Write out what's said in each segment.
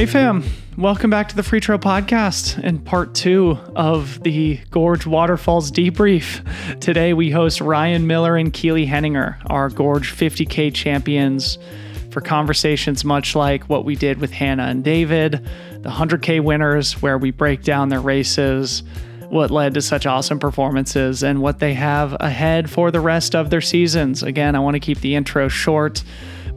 Hey, fam. Welcome back to the Freetrail Podcast and part two of the Gorge Waterfalls debrief. Today, we host Ryan Miller and Keely Henninger, our Gorge 50K champions, for conversations much like what we did with Hannah and David, the 100K winners, where we break down their races, what led to such awesome performances, and what they have ahead for the rest of their seasons. Again, I want to keep the intro short.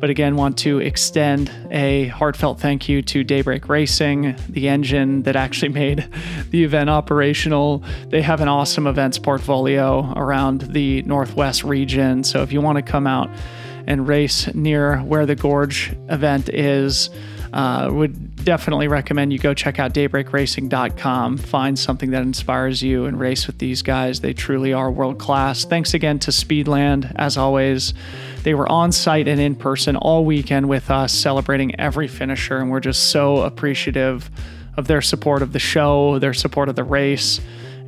But again, want to extend a heartfelt thank you to Daybreak Racing, the engine that actually made the event operational. They have an awesome events portfolio around the Northwest region. So if you want to come out and race near where the Gorge event is, uh, would definitely recommend you go check out daybreakracing.com. Find something that inspires you and race with these guys. They truly are world class. Thanks again to Speedland, as always. They were on site and in person all weekend with us, celebrating every finisher, and we're just so appreciative of their support of the show, their support of the race,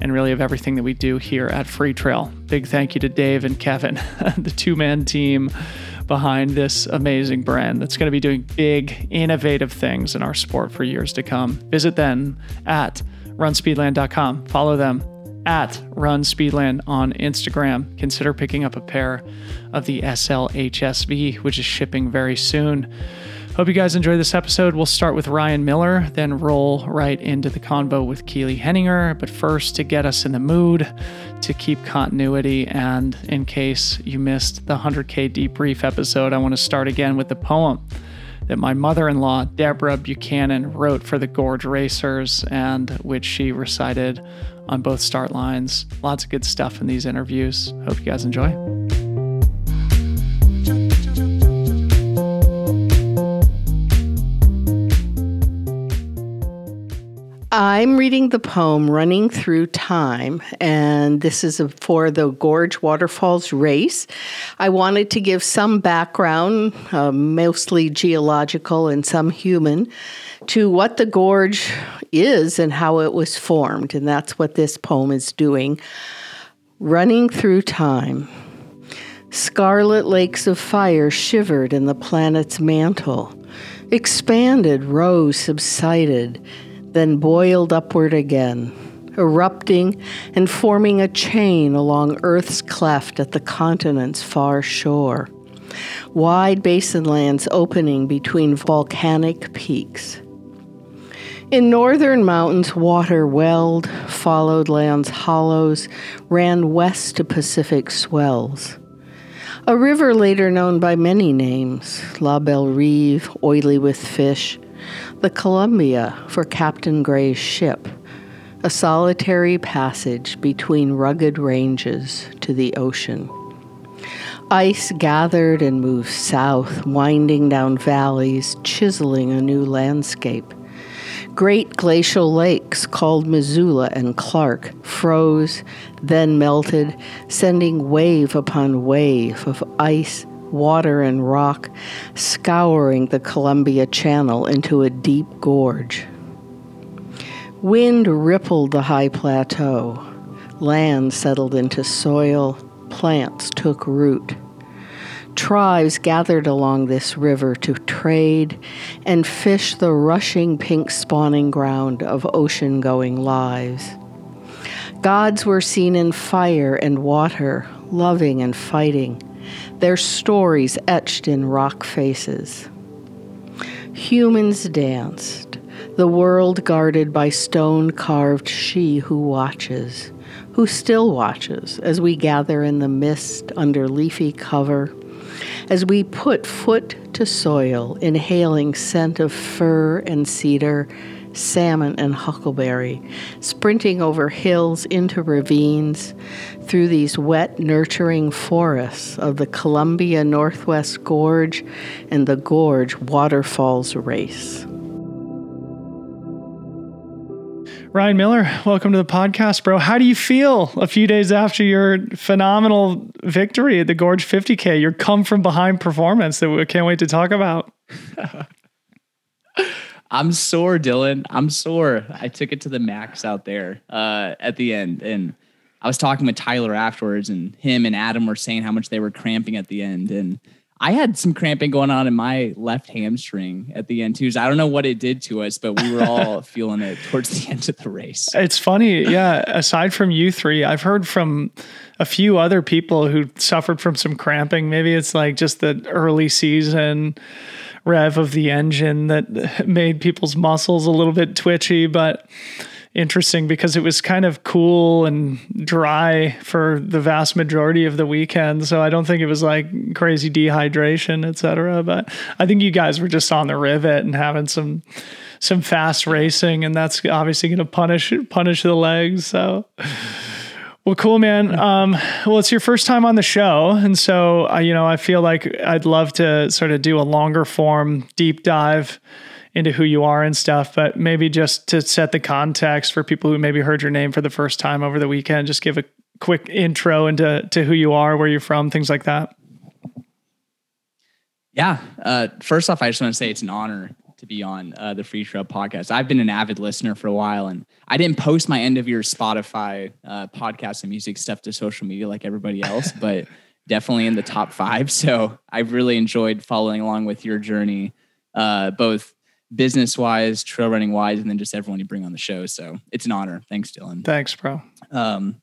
and really of everything that we do here at Freetrail. Big thank you to Dave and Kevin, the two man team behind this amazing brand that's going to be doing big, innovative things in our sport for years to come. Visit them at runspeedland.com. Follow them at Run Speedland on Instagram. Consider picking up a pair of the SLHSV, which is shipping very soon. Hope you guys enjoy this episode. We'll start with Ryan Miller, then roll right into the convo with Keely Henninger. But first, to get us in the mood, to keep continuity, and in case you missed the 100K debrief episode, I want to start again with the poem that my mother in law, Deborah Buchanan, wrote for the Gorge Racers and which she recited on both start lines. Lots of good stuff in these interviews. Hope you guys enjoy. I'm reading the poem Running Through Time, and this is for the Gorge Waterfalls race. I wanted to give some background, uh, mostly geological and some human, to what the gorge is and how it was formed, and that's what this poem is doing. Running Through Time. Scarlet lakes of fire shivered in the planet's mantle, expanded, rose, subsided then boiled upward again, erupting and forming a chain along Earth's cleft at the continent's far shore. Wide basinlands opening between volcanic peaks. In northern mountains, water welled, followed lands hollows, ran west to Pacific swells. A river later known by many names La Belle Rive, oily with fish, the Columbia for Captain Gray's ship, a solitary passage between rugged ranges to the ocean. Ice gathered and moved south, winding down valleys, chiseling a new landscape. Great glacial lakes called Missoula and Clark froze, then melted, sending wave upon wave of ice water and rock, scouring the Columbia Channel into a deep gorge. Wind rippled the high plateau. Land settled into soil. Plants took root. Tribes gathered along this river to trade and fish the rushing pink spawning ground of ocean going lives. Gods were seen in fire and water, loving and fighting their stories etched in rock faces. Humans danced, the world guarded by stone carved she who watches, who still watches as we gather in the mist under leafy cover, as we put foot to soil, inhaling scent of fir and cedar salmon, and huckleberry, sprinting over hills into ravines, through these wet, nurturing forests of the Columbia Northwest Gorge and the Gorge Waterfalls Race. Ryan Miller, welcome to the podcast, bro. How do you feel a few days after your phenomenal victory at the Gorge 50K? Your come from behind performance that we can't wait to talk about. I'm sore, Dylan. I'm sore. I took it to the max out there uh, at the end, and I was talking with Tyler afterwards, and him and Adam were saying how much they were cramping at the end, and I had some cramping going on in my left hamstring at the end too. So I don't know what it did to us, but we were all feeling it towards the end of the race. It's funny, yeah. Aside from you three, I've heard from a few other people who suffered from some cramping. Maybe it's like just the early season rev of the engine that made people's muscles a little bit twitchy, but interesting because it was kind of cool and dry for the vast majority of the weekend. So I don't think it was like crazy dehydration, etc. But I think you guys were just on the rivet and having some some fast racing, and that's obviously going to punish punish the legs. So. Well, cool, man. Um, well, it's your first time on the show, and so uh, you know, I feel like I'd love to sort of do a longer form deep dive into who you are and stuff, but maybe just to set the context for people who maybe heard your name for the first time over the weekend, just give a quick intro into to who you are, where you're from, things like that. Yeah. Uh, first off, I just want to say it's an honor to be on uh, the Freetrail podcast. I've been an avid listener for a while, and I didn't post my end of year Spotify uh, podcast and music stuff to social media like everybody else, but definitely in the top five. So I've really enjoyed following along with your journey, uh, both business wise, trail running wise, and then just everyone you bring on the show. So it's an honor. Thanks, Dylan. Thanks, bro. Um,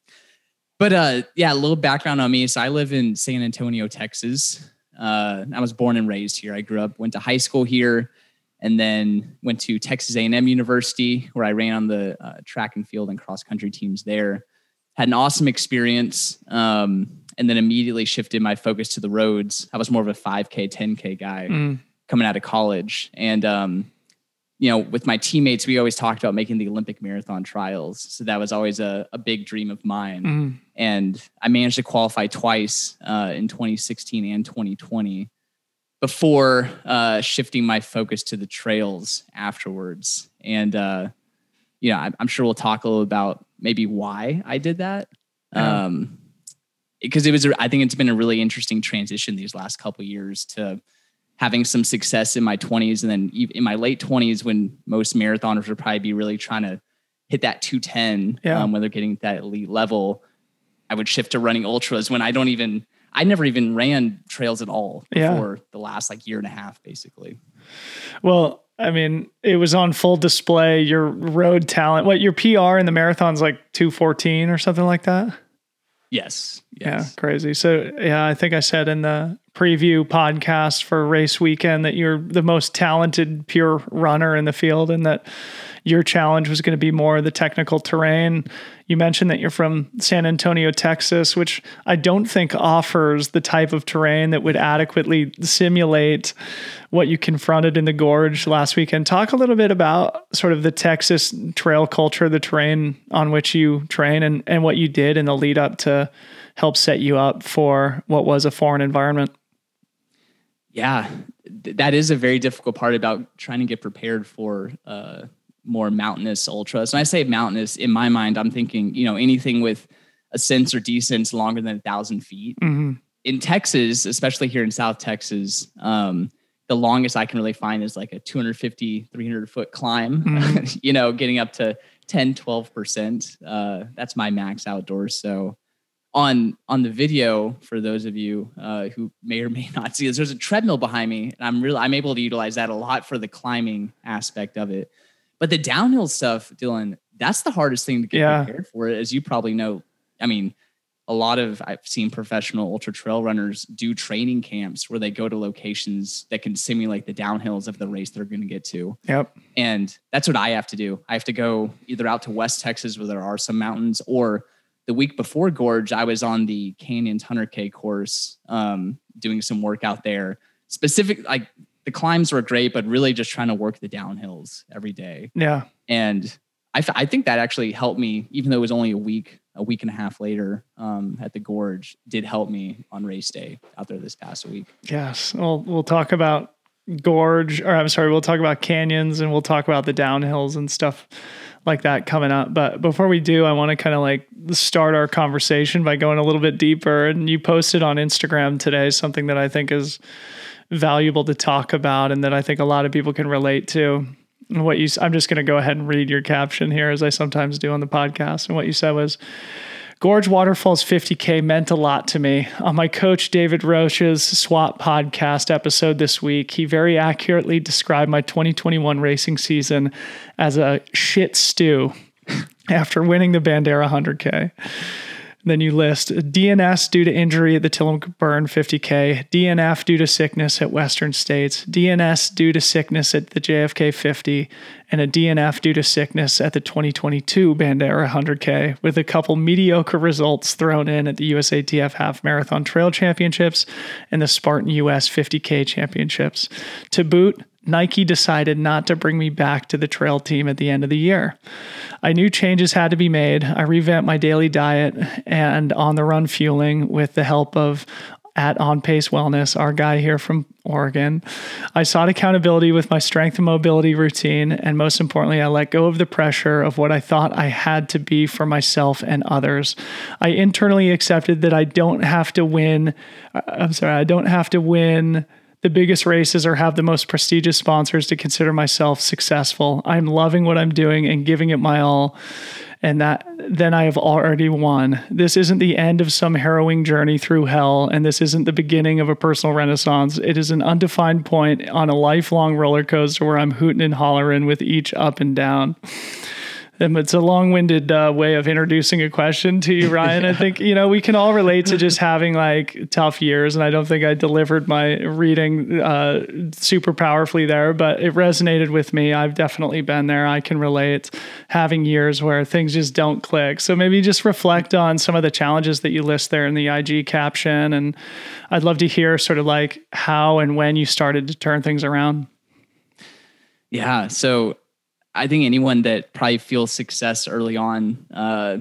but uh, yeah, a little background on me. So I live in San Antonio, Texas. Uh, I was born and raised here. I grew up, went to high school here, and then went to Texas A&M University, where I ran on the uh, track and field and cross country teams there. Had an awesome experience, um, and then immediately shifted my focus to the roads. I was more of a 5K, 10K guy. Mm coming out of college. And, um, you know, with my teammates, we always talked about making the Olympic marathon trials. So that was always a, a big dream of mine. Mm. And I managed to qualify twice uh, in 2016 and 2020 before uh, shifting my focus to the trails afterwards. And, uh, you know, I'm, I'm sure we'll talk a little about maybe why I did that. Yeah. Um, because it was, I think it's been a really interesting transition these last couple years to having some success in my 20s and then in my late 20s when most marathoners would probably be really trying to hit that 210 yeah. um, when they're getting that elite level i would shift to running ultras when i don't even i never even ran trails at all before yeah. the last like year and a half basically. Well i mean it was on full display your road talent. What your pr in the marathon's like 214 or something like that? Yes, yes. Yeah, crazy. So yeah, I think I said in the preview podcast for race weekend that you're the most talented pure runner in the field and that your challenge was going to be more the technical terrain. You mentioned that you're from San Antonio, Texas, which I don't think offers the type of terrain that would adequately simulate what you confronted in the gorge last weekend. Talk a little bit about sort of the Texas trail culture, the terrain on which you train, and, and what you did in the lead up to help set you up for what was a foreign environment. Yeah, that is a very difficult part about trying to get prepared for uh, more mountainous ultras. And I say mountainous in my mind, I'm thinking, you know, anything with ascents or descents longer than a thousand feet. Mm-hmm. In Texas, especially here in South Texas, um, the longest I can really find is like a 250, 300 foot climb, mm-hmm. you know, getting up to 10, 12%. Uh, that's my max outdoors. So on on the video for those of you uh, who may or may not see this there's a treadmill behind me and i'm really i'm able to utilize that a lot for the climbing aspect of it. But the downhill stuff dylan that's the hardest thing to get yeah. prepared for as you probably know. I mean a lot of i've seen professional ultra trail runners do training camps where they go to locations that can simulate the downhills of the race they're going to get to. Yep. And that's what i have to do. I have to go either out to west texas where there are some mountains or the week before Gorge, I was on the Canyons 100K course, um, doing some work out there. Specific, like the climbs were great, but really just trying to work the downhills every day. Yeah. And I, f- I think that actually helped me, even though it was only a week, a week and a half later um, at the Gorge, did help me on race day out there this past week. Yes. Well, we'll talk about Gorge, or I'm sorry, we'll talk about canyons and we'll talk about the downhills and stuff like that coming up. But before we do, I want to kind of like start our conversation by going a little bit deeper. And you posted on Instagram today something that I think is valuable to talk about and that I think a lot of people can relate to. What you I'm just going to go ahead and read your caption here as I sometimes do on the podcast. And what you said was Gorge Waterfalls 50K meant a lot to me. On my coach David Roche's SWAP podcast episode this week, he very accurately described my 2021 racing season as a shit stew after winning the Bandera 100K. Then you list DNS due to injury at the Tillamook Burn 50K, DNF due to sickness at Western States, DNS due to sickness at the JFK 50, and a DNF due to sickness at the 2022 Bandera 100K, with a couple mediocre results thrown in at the USATF Half Marathon Trail Championships and the Spartan US 50K Championships. To boot, Nike decided not to bring me back to the trail team at the end of the year. I knew changes had to be made. I revamped my daily diet and on the run fueling with the help of at On Pace Wellness, our guy here from Oregon. I sought accountability with my strength and mobility routine. And most importantly, I let go of the pressure of what I thought I had to be for myself and others. I internally accepted that I don't have to win. uh, I'm sorry, I don't have to win the biggest races or have the most prestigious sponsors to consider myself successful. I'm loving what I'm doing and giving it my all. And that then I have already won. This isn't the end of some harrowing journey through hell, and this isn't the beginning of a personal renaissance. It is an undefined point on a lifelong roller coaster where I'm hooting and hollering with each up and down. Um, it's a long-winded uh, way of introducing a question to you, Ryan. I think you know we can all relate to just having like tough years, and I don't think I delivered my reading uh, super powerfully there, but it resonated with me. I've definitely been there. I can relate having years where things just don't click. So maybe just reflect on some of the challenges that you list there in the IG caption, and I'd love to hear sort of like how and when you started to turn things around. Yeah. So I think anyone that probably feels success early on, uh,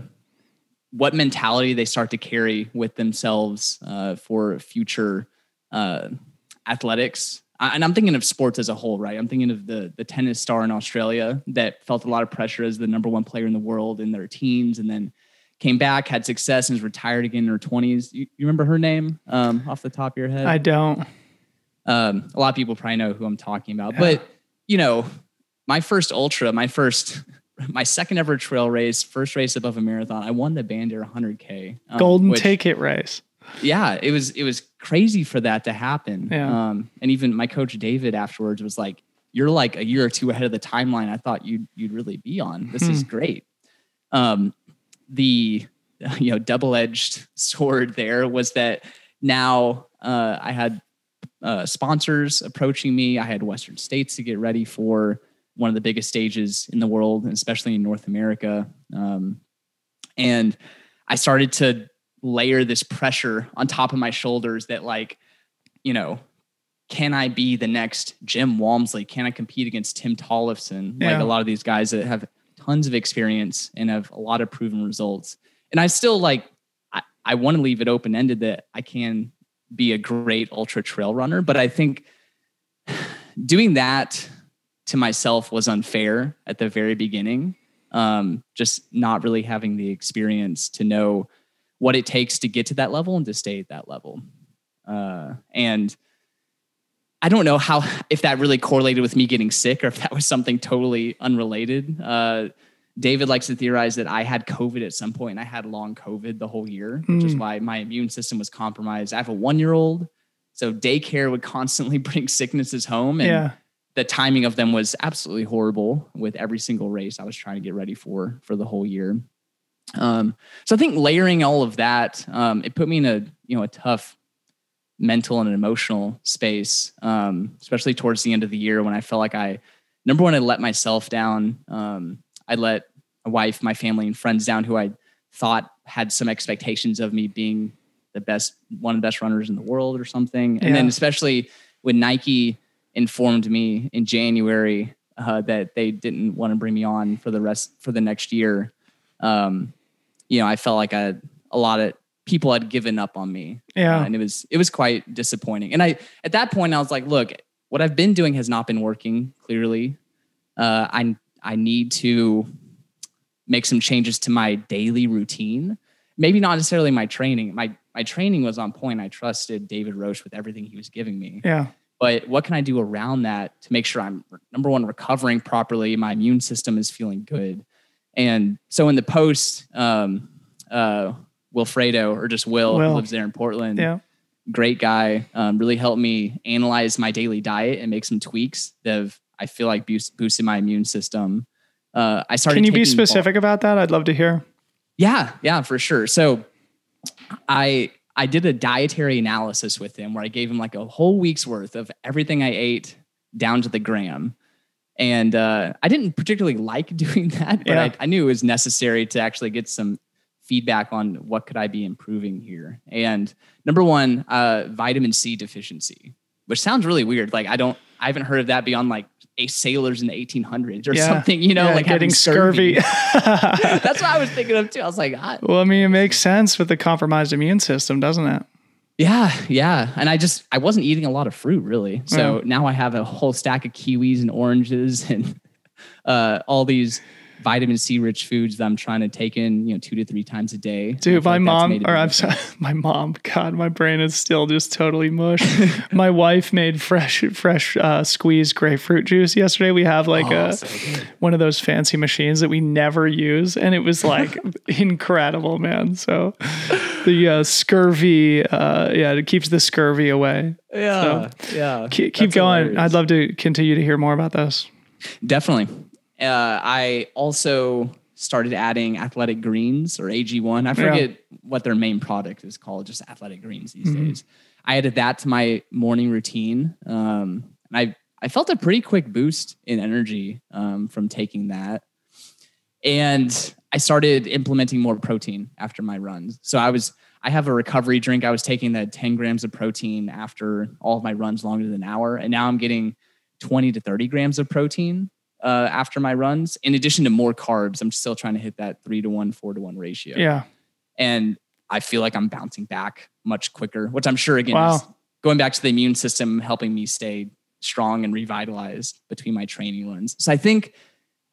what mentality they start to carry with themselves uh, for future uh, athletics. I, and I'm thinking of sports as a whole, right? I'm thinking of the the tennis star in Australia that felt a lot of pressure as the number one player in the world in their teens, and then came back, had success, and is retired again in her 20s. You, you remember her name um, off the top of your head? I don't. Um, a lot of people probably know who I'm talking about, but you know, my first ultra, my first, my second ever trail race, first race above a marathon, I won the Bandera 100K. um, Golden which- ticket race. Yeah, it was it was crazy for that to happen. Yeah. Um, and even my coach David afterwards was like, "You're like a year or two ahead of the timeline I thought you'd you'd really be on. This is great." Um, the you know double edged sword there was that now uh, I had uh, sponsors approaching me. I had Western States to get ready for one of the biggest stages in the world, and especially in North America. Um, and I started to layer this pressure on top of my shoulders that, like, you know, can I be the next Jim Walmsley? Can I compete against Tim Tollefson? Like a lot of these guys that have tons of experience and have a lot of proven results. And I still like, I, I want to leave it open ended that I can be a great ultra trail runner, but I think doing that to myself was unfair at the very beginning. Um, just not really having the experience to know what it takes to get to that level and to stay at that level. Uh, and I don't know how if that really correlated with me getting sick or if that was something totally unrelated. Uh, David likes to theorize that I had COVID at some point and I had long COVID the whole year, which is Mm. why my immune system was compromised. I have a one year old, so daycare would constantly bring sicknesses home. And Yeah. The timing of them was absolutely horrible with every single race I was trying to get ready for for the whole year. Um, so I think layering all of that, um, it put me in a you know a tough mental and an emotional space, um, especially towards the end of the year when I felt like I number one I let myself down. Um, I let my wife, my family, and friends down who I thought had some expectations of me being the best, one of the best runners in the world or something. And then especially when Nike informed me in January uh, that they didn't want to bring me on for the rest for the next year. Um, you know, I felt like I, a lot of people had given up on me, Yeah. uh, and it was it was quite disappointing. And I at that point I was like, look, what I've been doing has not been working. Clearly, uh, I I need to make some changes to my daily routine. Maybe not necessarily my training. My my training was on point. I trusted David Roche with everything he was giving me Yeah. But what can I do around that to make sure I'm number one recovering properly, my immune system is feeling good, and so in the post, um, uh, Wilfredo or just Will, Will. who lives there in Portland. Yeah. Great guy. Um, really helped me analyze my daily diet and make some tweaks that have, I feel like boost, boosted my immune system. Uh, I started. Can you be specific about that? I'd love to hear. yeah, yeah, for sure. So I I did a dietary analysis with him where I gave him like a whole week's worth of everything I ate down to the gram. And uh, I didn't particularly like doing that, but Yeah. I, I knew it was necessary to actually get some feedback on what could I be improving here. And number one, uh, vitamin C deficiency, which sounds really weird. Like I don't, I haven't heard of that beyond like a sailors in the 1800s or Yeah. something. You know, Yeah, like getting scurvy. That's what I was thinking of too. I was like, I, well, I mean, it makes sense with the compromised immune system, doesn't it? yeah, yeah. And I just I wasn't eating a lot of fruit really. So now I have a whole stack of kiwis and oranges and uh, all these vitamin C rich foods that I'm trying to take in, you know, two to three times a day. Dude, my like mom, or I'm sorry, my mom. God, my brain is still just totally mush. my wife made fresh, fresh uh, squeezed grapefruit juice yesterday. We have like Oh, a so one of those fancy machines that we never use, and it was like incredible, man. So the uh, scurvy, uh, yeah, it keeps the scurvy away. Yeah, yeah. Keep, keep going. hilarious. I'd love to continue to hear more about this. Definitely. Uh, I also started adding athletic greens or AG1. I forget what their main product is called, just athletic greens these days. I added that to my morning routine. Um, and I, I felt a pretty quick boost in energy um, from taking that. And I started implementing more protein after my runs. So I was, I have a recovery drink. I was taking that 10 grams of protein after all of my runs longer than an hour. And now I'm getting 20 to 30 grams of protein uh, after my runs, in addition to more carbs. I'm still trying to hit that three to one, four to one ratio. Yeah. And I feel like I'm bouncing back much quicker, which I'm sure again Wow. is going back to the immune system, helping me stay strong and revitalized between my training runs. So I think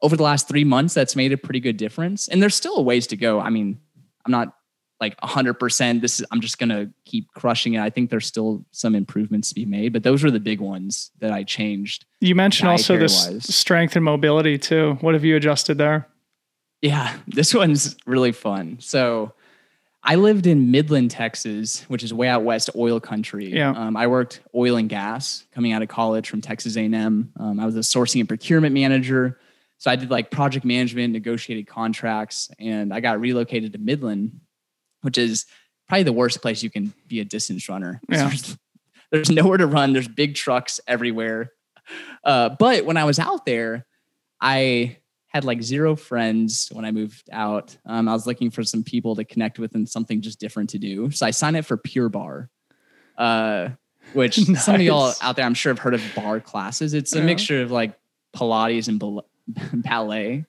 over the last three months, that's made a pretty good difference. And there's still a ways to go. I mean, I'm not like 100%. This is, I'm just going to keep crushing it. I think there's still some improvements to be made, but those were the big ones that I changed. You mentioned also this strength and mobility too. What have you adjusted there? Yeah, this one's really fun. So I lived in Midland, Texas, which is way out west, oil country. Yeah. Um, I worked oil and gas coming out of college from Texas A&M. Um, I was a sourcing and procurement manager. So I did like project management, negotiated contracts, and I got relocated to Midland, which is probably the worst place you can be a distance runner. Yeah. There's, there's nowhere to run. There's big trucks everywhere. Uh, but when I was out there, I had like zero friends when I moved out. Um, I was looking for some people to connect with and something just different to do. So I signed up for Pure Barre, uh, which some of y'all out there, I'm sure, have heard of bar classes. It's a Yeah. mixture of like Pilates and ballet,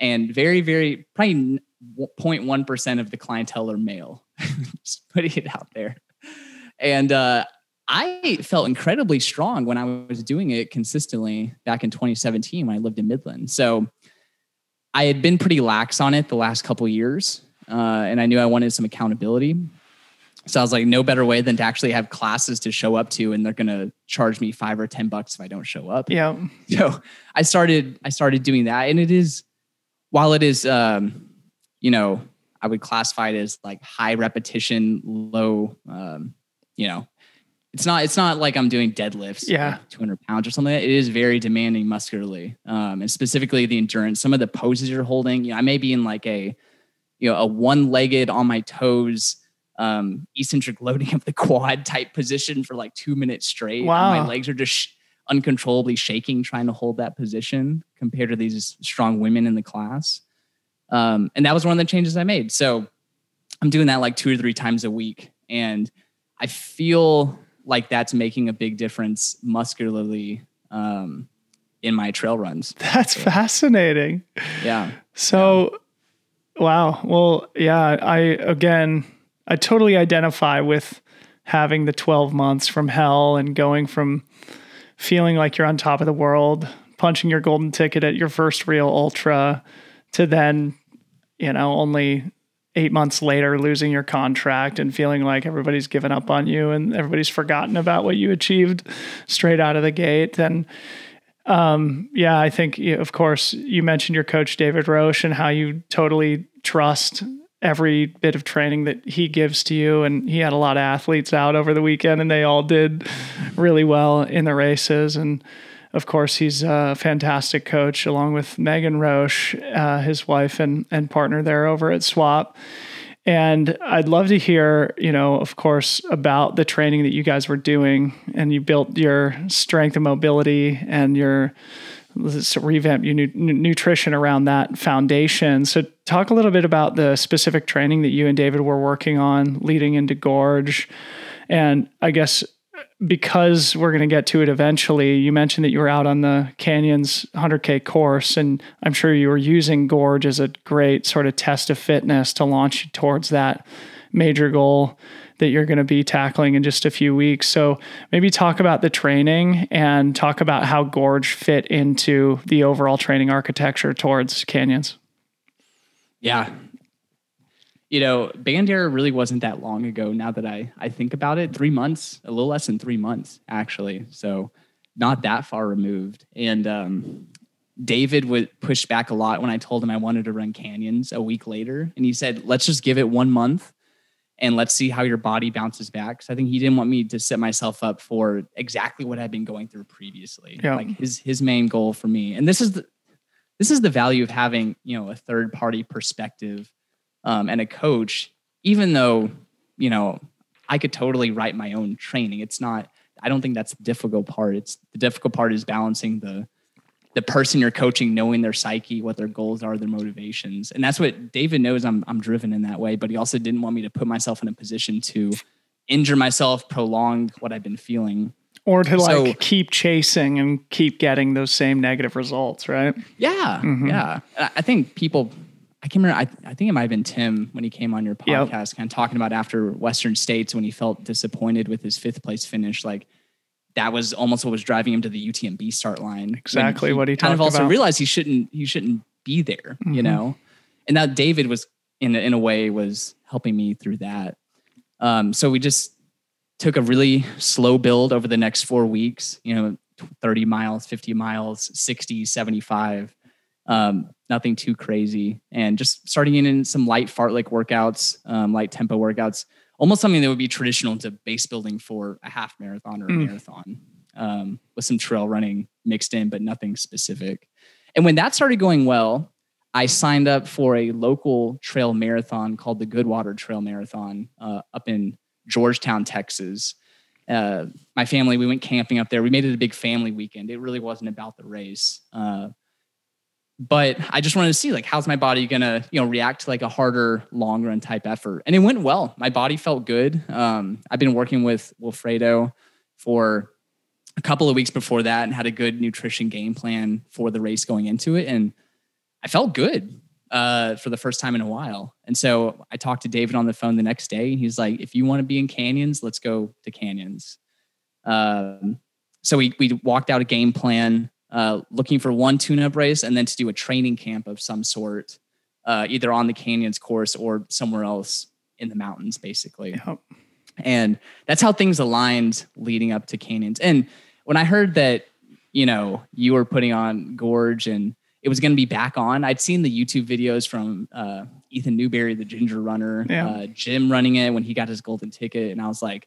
and very, very probably 0.1 percent of the clientele are male. just putting it out there, and uh, I felt incredibly strong when I was doing it consistently back in 2017 when I lived in Midland. So I had been pretty lax on it the last couple years, uh, and I knew I wanted some accountability. So I was like, no better way than to actually have classes to show up to, and they're gonna charge me five or ten bucks if I don't show up. Yeah. So I started I started doing that, and it is while it is um, you know I would classify it as like high repetition, low um, you know it's not it's not like I'm doing deadlifts, Yeah. like 200 pounds or something. It is very demanding muscularly, um, and specifically the endurance. Some of the poses you're holding, you know, I may be in like a you know a one legged on my toes. Um, eccentric loading of the quad type position for like two minutes straight. Wow. My legs are just sh- uncontrollably shaking trying to hold that position compared to these strong women in the class. Um, and that was one of the changes I made. So I'm doing that like two or three times a week. And I feel like that's making a big difference muscularly um, in my trail runs. That's fascinating. Yeah. So, wow. Well, yeah, I, again, I totally identify with having the 12 months from hell and going from feeling like you're on top of the world, punching your golden ticket at your first real ultra to then, you know, only eight months later losing your contract and feeling like everybody's given up on you and everybody's forgotten about what you achieved straight out of the gate. And um, yeah, I think, of course, you mentioned your coach, David Roche, and how you totally trust every bit of training that he gives to you. And he had a lot of athletes out over the weekend, and they all did really well in the races. And of course, he's a fantastic coach, along with Megan Roche, uh, his wife and and partner there over at Swap. And I'd love to hear, you know, of course, about the training that you guys were doing, and you built your strength and mobility and your revamp your nu- nutrition around that foundation. So, talk a little bit about the specific training that you and David were working on leading into Gorge, and I guess because we're going to get to it eventually, you mentioned that you were out on the Canyons 100K course, and I'm sure you were using Gorge as a great sort of test of fitness to launch you towards that major goal that you're going to be tackling in just a few weeks. So maybe talk about the training and talk about how Gorge fit into the overall training architecture towards Canyons. Yeah, you know, Bandera really wasn't that long ago. Now that I I think about it, three months, a little less than three months actually. So not that far removed. And um, David would push back a lot when I told him I wanted to run canyons a week later, and he said, "Let's just give it one month." And let's see how your body bounces back. So I think he didn't want me to set myself up for exactly what I'd been going through previously. Yeah. Like his his main goal for me, and this is the this is the value of having you know a third party perspective um, and a coach, even though, you know, I could totally write my own training. It's not, I don't think that's the difficult part. It's the difficult part is balancing the, the person you're coaching, knowing their psyche, what their goals are, their motivations. And that's what David knows I'm, I'm driven in that way, but he also didn't want me to put myself in a position to injure myself, prolong what I've been feeling. Or to like keep chasing and keep getting those same negative results, right? Yeah. Mm-hmm. Yeah. I think people I can't remember. I, I think it might have been Tim when he came on your podcast, yep. kind of talking about after Western States when he felt disappointed with his fifth place finish. Like that was almost what was driving him to the UTMB start line. Exactly he what he kind of also about. realized he shouldn't he shouldn't be there. Mm-hmm. You know, and that David was in in a way was helping me through that. Um, so we just took a really slow build over the next four weeks. You know, 30 miles, 50 miles, 60, 75 um, nothing too crazy, and just starting in some light fartlek workouts, um, light tempo workouts, almost something that would be traditional to base building for a half marathon or a mm. marathon, um, with some trail running mixed in, but nothing specific. And when that started going well, I signed up for a local trail marathon called the Goodwater Trail Marathon uh, up in Georgetown, Texas. Uh, my family, we went camping up there. We made it a big family weekend. It really wasn't about the race. Uh, but I just wanted to see like how's my body gonna you know react to like a harder long run type effort, and it went well. My body felt good. Um, I've been working with Wilfredo for a couple of weeks before that, and had a good nutrition game plan for the race going into it, and I felt good uh, for the first time in a while. And so I talked to David on the phone the next day, and he's like, "If you want to be in canyons, let's go to canyons." Um, so we we walked out a game plan uh, looking for one tune-up race and then to do a training camp of some sort, uh, either on the canyons course or somewhere else in the mountains, basically. Yep. And that's how things aligned leading up to canyons. And when I heard that, you know, you were putting on Gorge and it was going to be back on, I'd seen the YouTube videos from uh, Ethan Newberry, the Ginger Runner, yeah. Uh, Jim running it when he got his golden ticket, and I was like,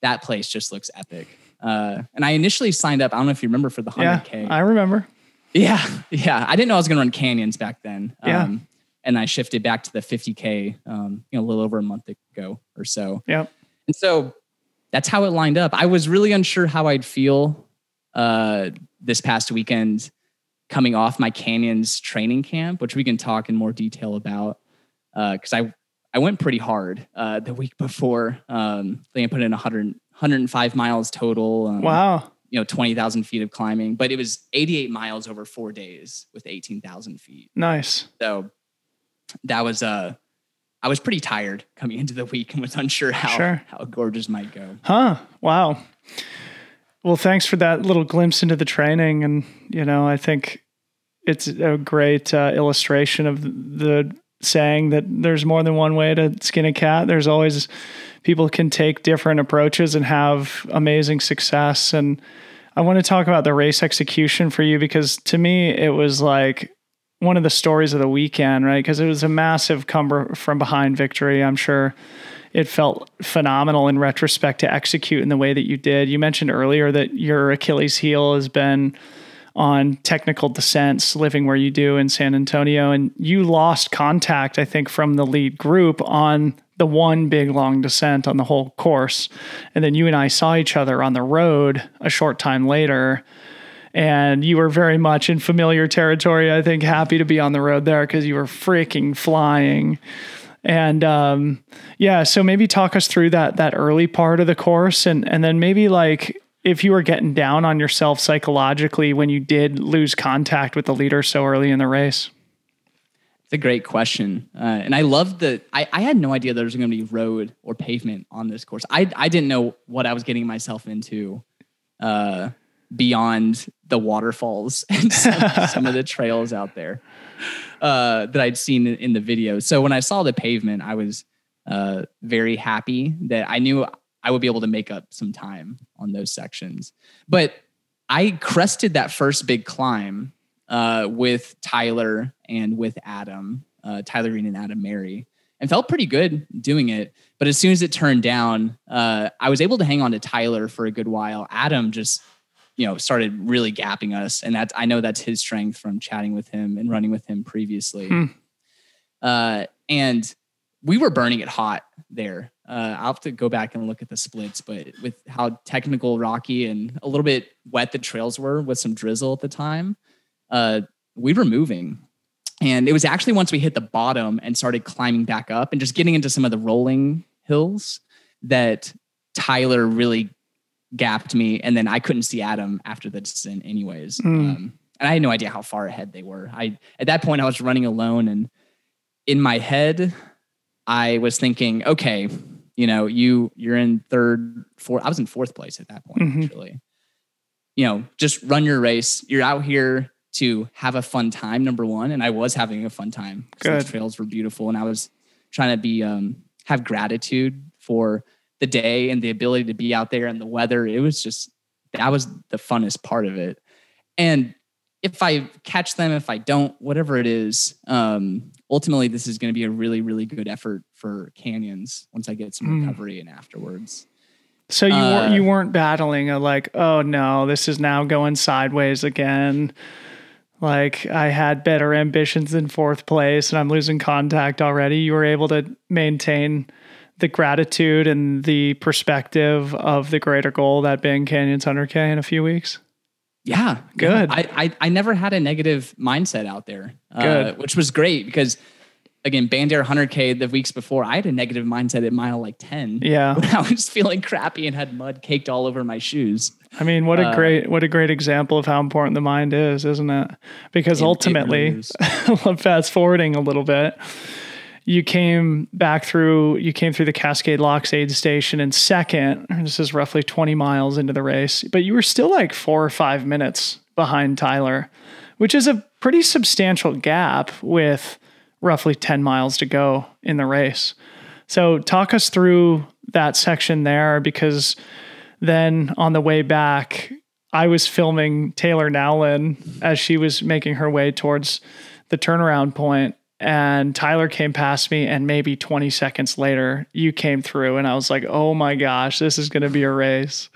that place just looks epic. Uh, and I initially signed up. I don't know if you remember for the 100K. Yeah, I remember. Yeah. Yeah. I didn't know I was going to run canyons back then. Yeah. Um, and I shifted back to the 50K, um, you know, a little over a month ago or so. Yeah. And so that's how it lined up. I was really unsure how I'd feel uh, this past weekend coming off my canyons training camp, which we can talk in more detail about. Because uh, I I went pretty hard uh, the week before. Um, I think I put in 100, 105 miles total. Um, wow. You know, 20,000 feet of climbing, but it was 88 miles over four days with 18,000 feet. Nice. So that was, uh, I was pretty tired coming into the week and was unsure how, sure. how gorgeous might go. Huh. Wow. Well, thanks for that little glimpse into the training. And, you know, I think it's a great uh, illustration of the saying that there's more than one way to skin a cat. There's always people can take different approaches and have amazing success. And I want to talk about the race execution for you because to me, it was like one of the stories of the weekend, right? Because it was a massive come from behind victory. I'm sure it felt phenomenal in retrospect to execute in the way that you did. You mentioned earlier that your Achilles heel has been on technical descents, living where you do in San Antonio, and you lost contact, I think, from the lead group on the one big long descent on the whole course. And then you and I saw each other on the road a short time later and you were very much in familiar territory. I think happy to be on the road there because you were freaking flying. And um, yeah, so maybe talk us through that that early part of the course, and and then maybe like if you were getting down on yourself psychologically when you did lose contact with the leader so early in the race. It's a great question, uh, and I love the. I, I had no idea there was going to be road or pavement on this course. I I didn't know what I was getting myself into. Uh, beyond the waterfalls and some, some of the trails out there uh, that I'd seen in, in the video. So when I saw the pavement, I was uh, very happy that I knew I would be able to make up some time on those sections. But I crested that first big climb uh, with Tyler and with Adam, uh, Tyler Green and Adam Merry, and felt pretty good doing it. But as soon as it turned down, uh, I was able to hang on to Tyler for a good while. Adam just you know started really gapping us and that i know that's his strength from chatting with him and running with him previously hmm. uh, and we were burning it hot there uh, i'll have to go back and look at the splits but with how technical rocky and a little bit wet the trails were with some drizzle at the time uh, we were moving and it was actually once we hit the bottom and started climbing back up and just getting into some of the rolling hills that tyler really gapped me, and then I couldn't see Adam after the descent, anyways. Mm. Um, and I had no idea how far ahead they were. I at that point I was running alone, and in my head, I was thinking, okay, you know, you you're in third, fourth. I was in fourth place at that point, mm-hmm. actually. You know, just run your race. You're out here to have a fun time, number one, and I was having a fun time. Good. The trails were beautiful, and I was trying to be um, have gratitude for the day and the ability to be out there and the weather. It was just that was the funnest part of it. And if I catch them, if I don't, whatever it is, um, ultimately this is going to be a really, really good effort for canyons once I get some mm. recovery and afterwards. So you uh, weren't you weren't battling a like, oh no, this is now going sideways again. Like I had better ambitions in fourth place and I'm losing contact already. You were able to maintain the gratitude and the perspective of the greater goal that being Canyons 100K in a few weeks? Yeah, good. Yeah. I, I, I never had a negative mindset out there, uh, which was great because again, Bandera 100K the weeks before, I had a negative mindset at mile like 10. Yeah. I was feeling crappy and had mud caked all over my shoes. I mean, what a uh, great, what a great example of how important the mind is, isn't it? Because it, ultimately, it really fast forwarding a little bit, you came back through you came through the Cascade Locks aid station in second. This is roughly 20 miles into the race, but you were still like four or five minutes behind Tyler, which is a pretty substantial gap with roughly 10 miles to go in the race. So talk us through that section there because then on the way back, I was filming Taylor Nowlin as she was making her way towards the turnaround point and Tyler came past me and maybe 20 seconds later you came through and I was like, "Oh my gosh, this is going to be a race."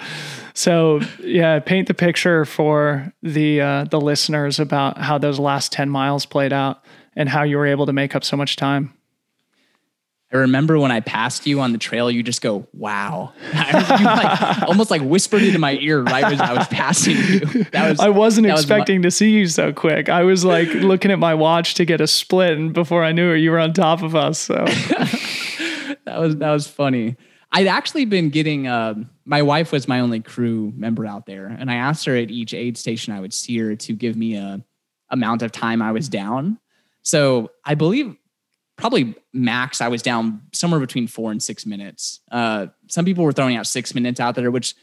So, yeah, paint the picture for the uh, the listeners about how those last 10 miles played out and how you were able to make up so much time. I remember when I passed you on the trail, you just go, "Wow!" you like, almost like whispered into my ear right as I was passing you. That was. I wasn't expecting was my- to see you so quick. I was like looking at my watch to get a split, and before I knew it, you were on top of us. So that was that was funny. I'd actually been getting. Uh, my wife was my only crew member out there, and I asked her at each aid station I would see her to give me a amount of time I was down. So I believe probably max I was down somewhere between four and six minutes. Uh, some people were throwing out six minutes out there, which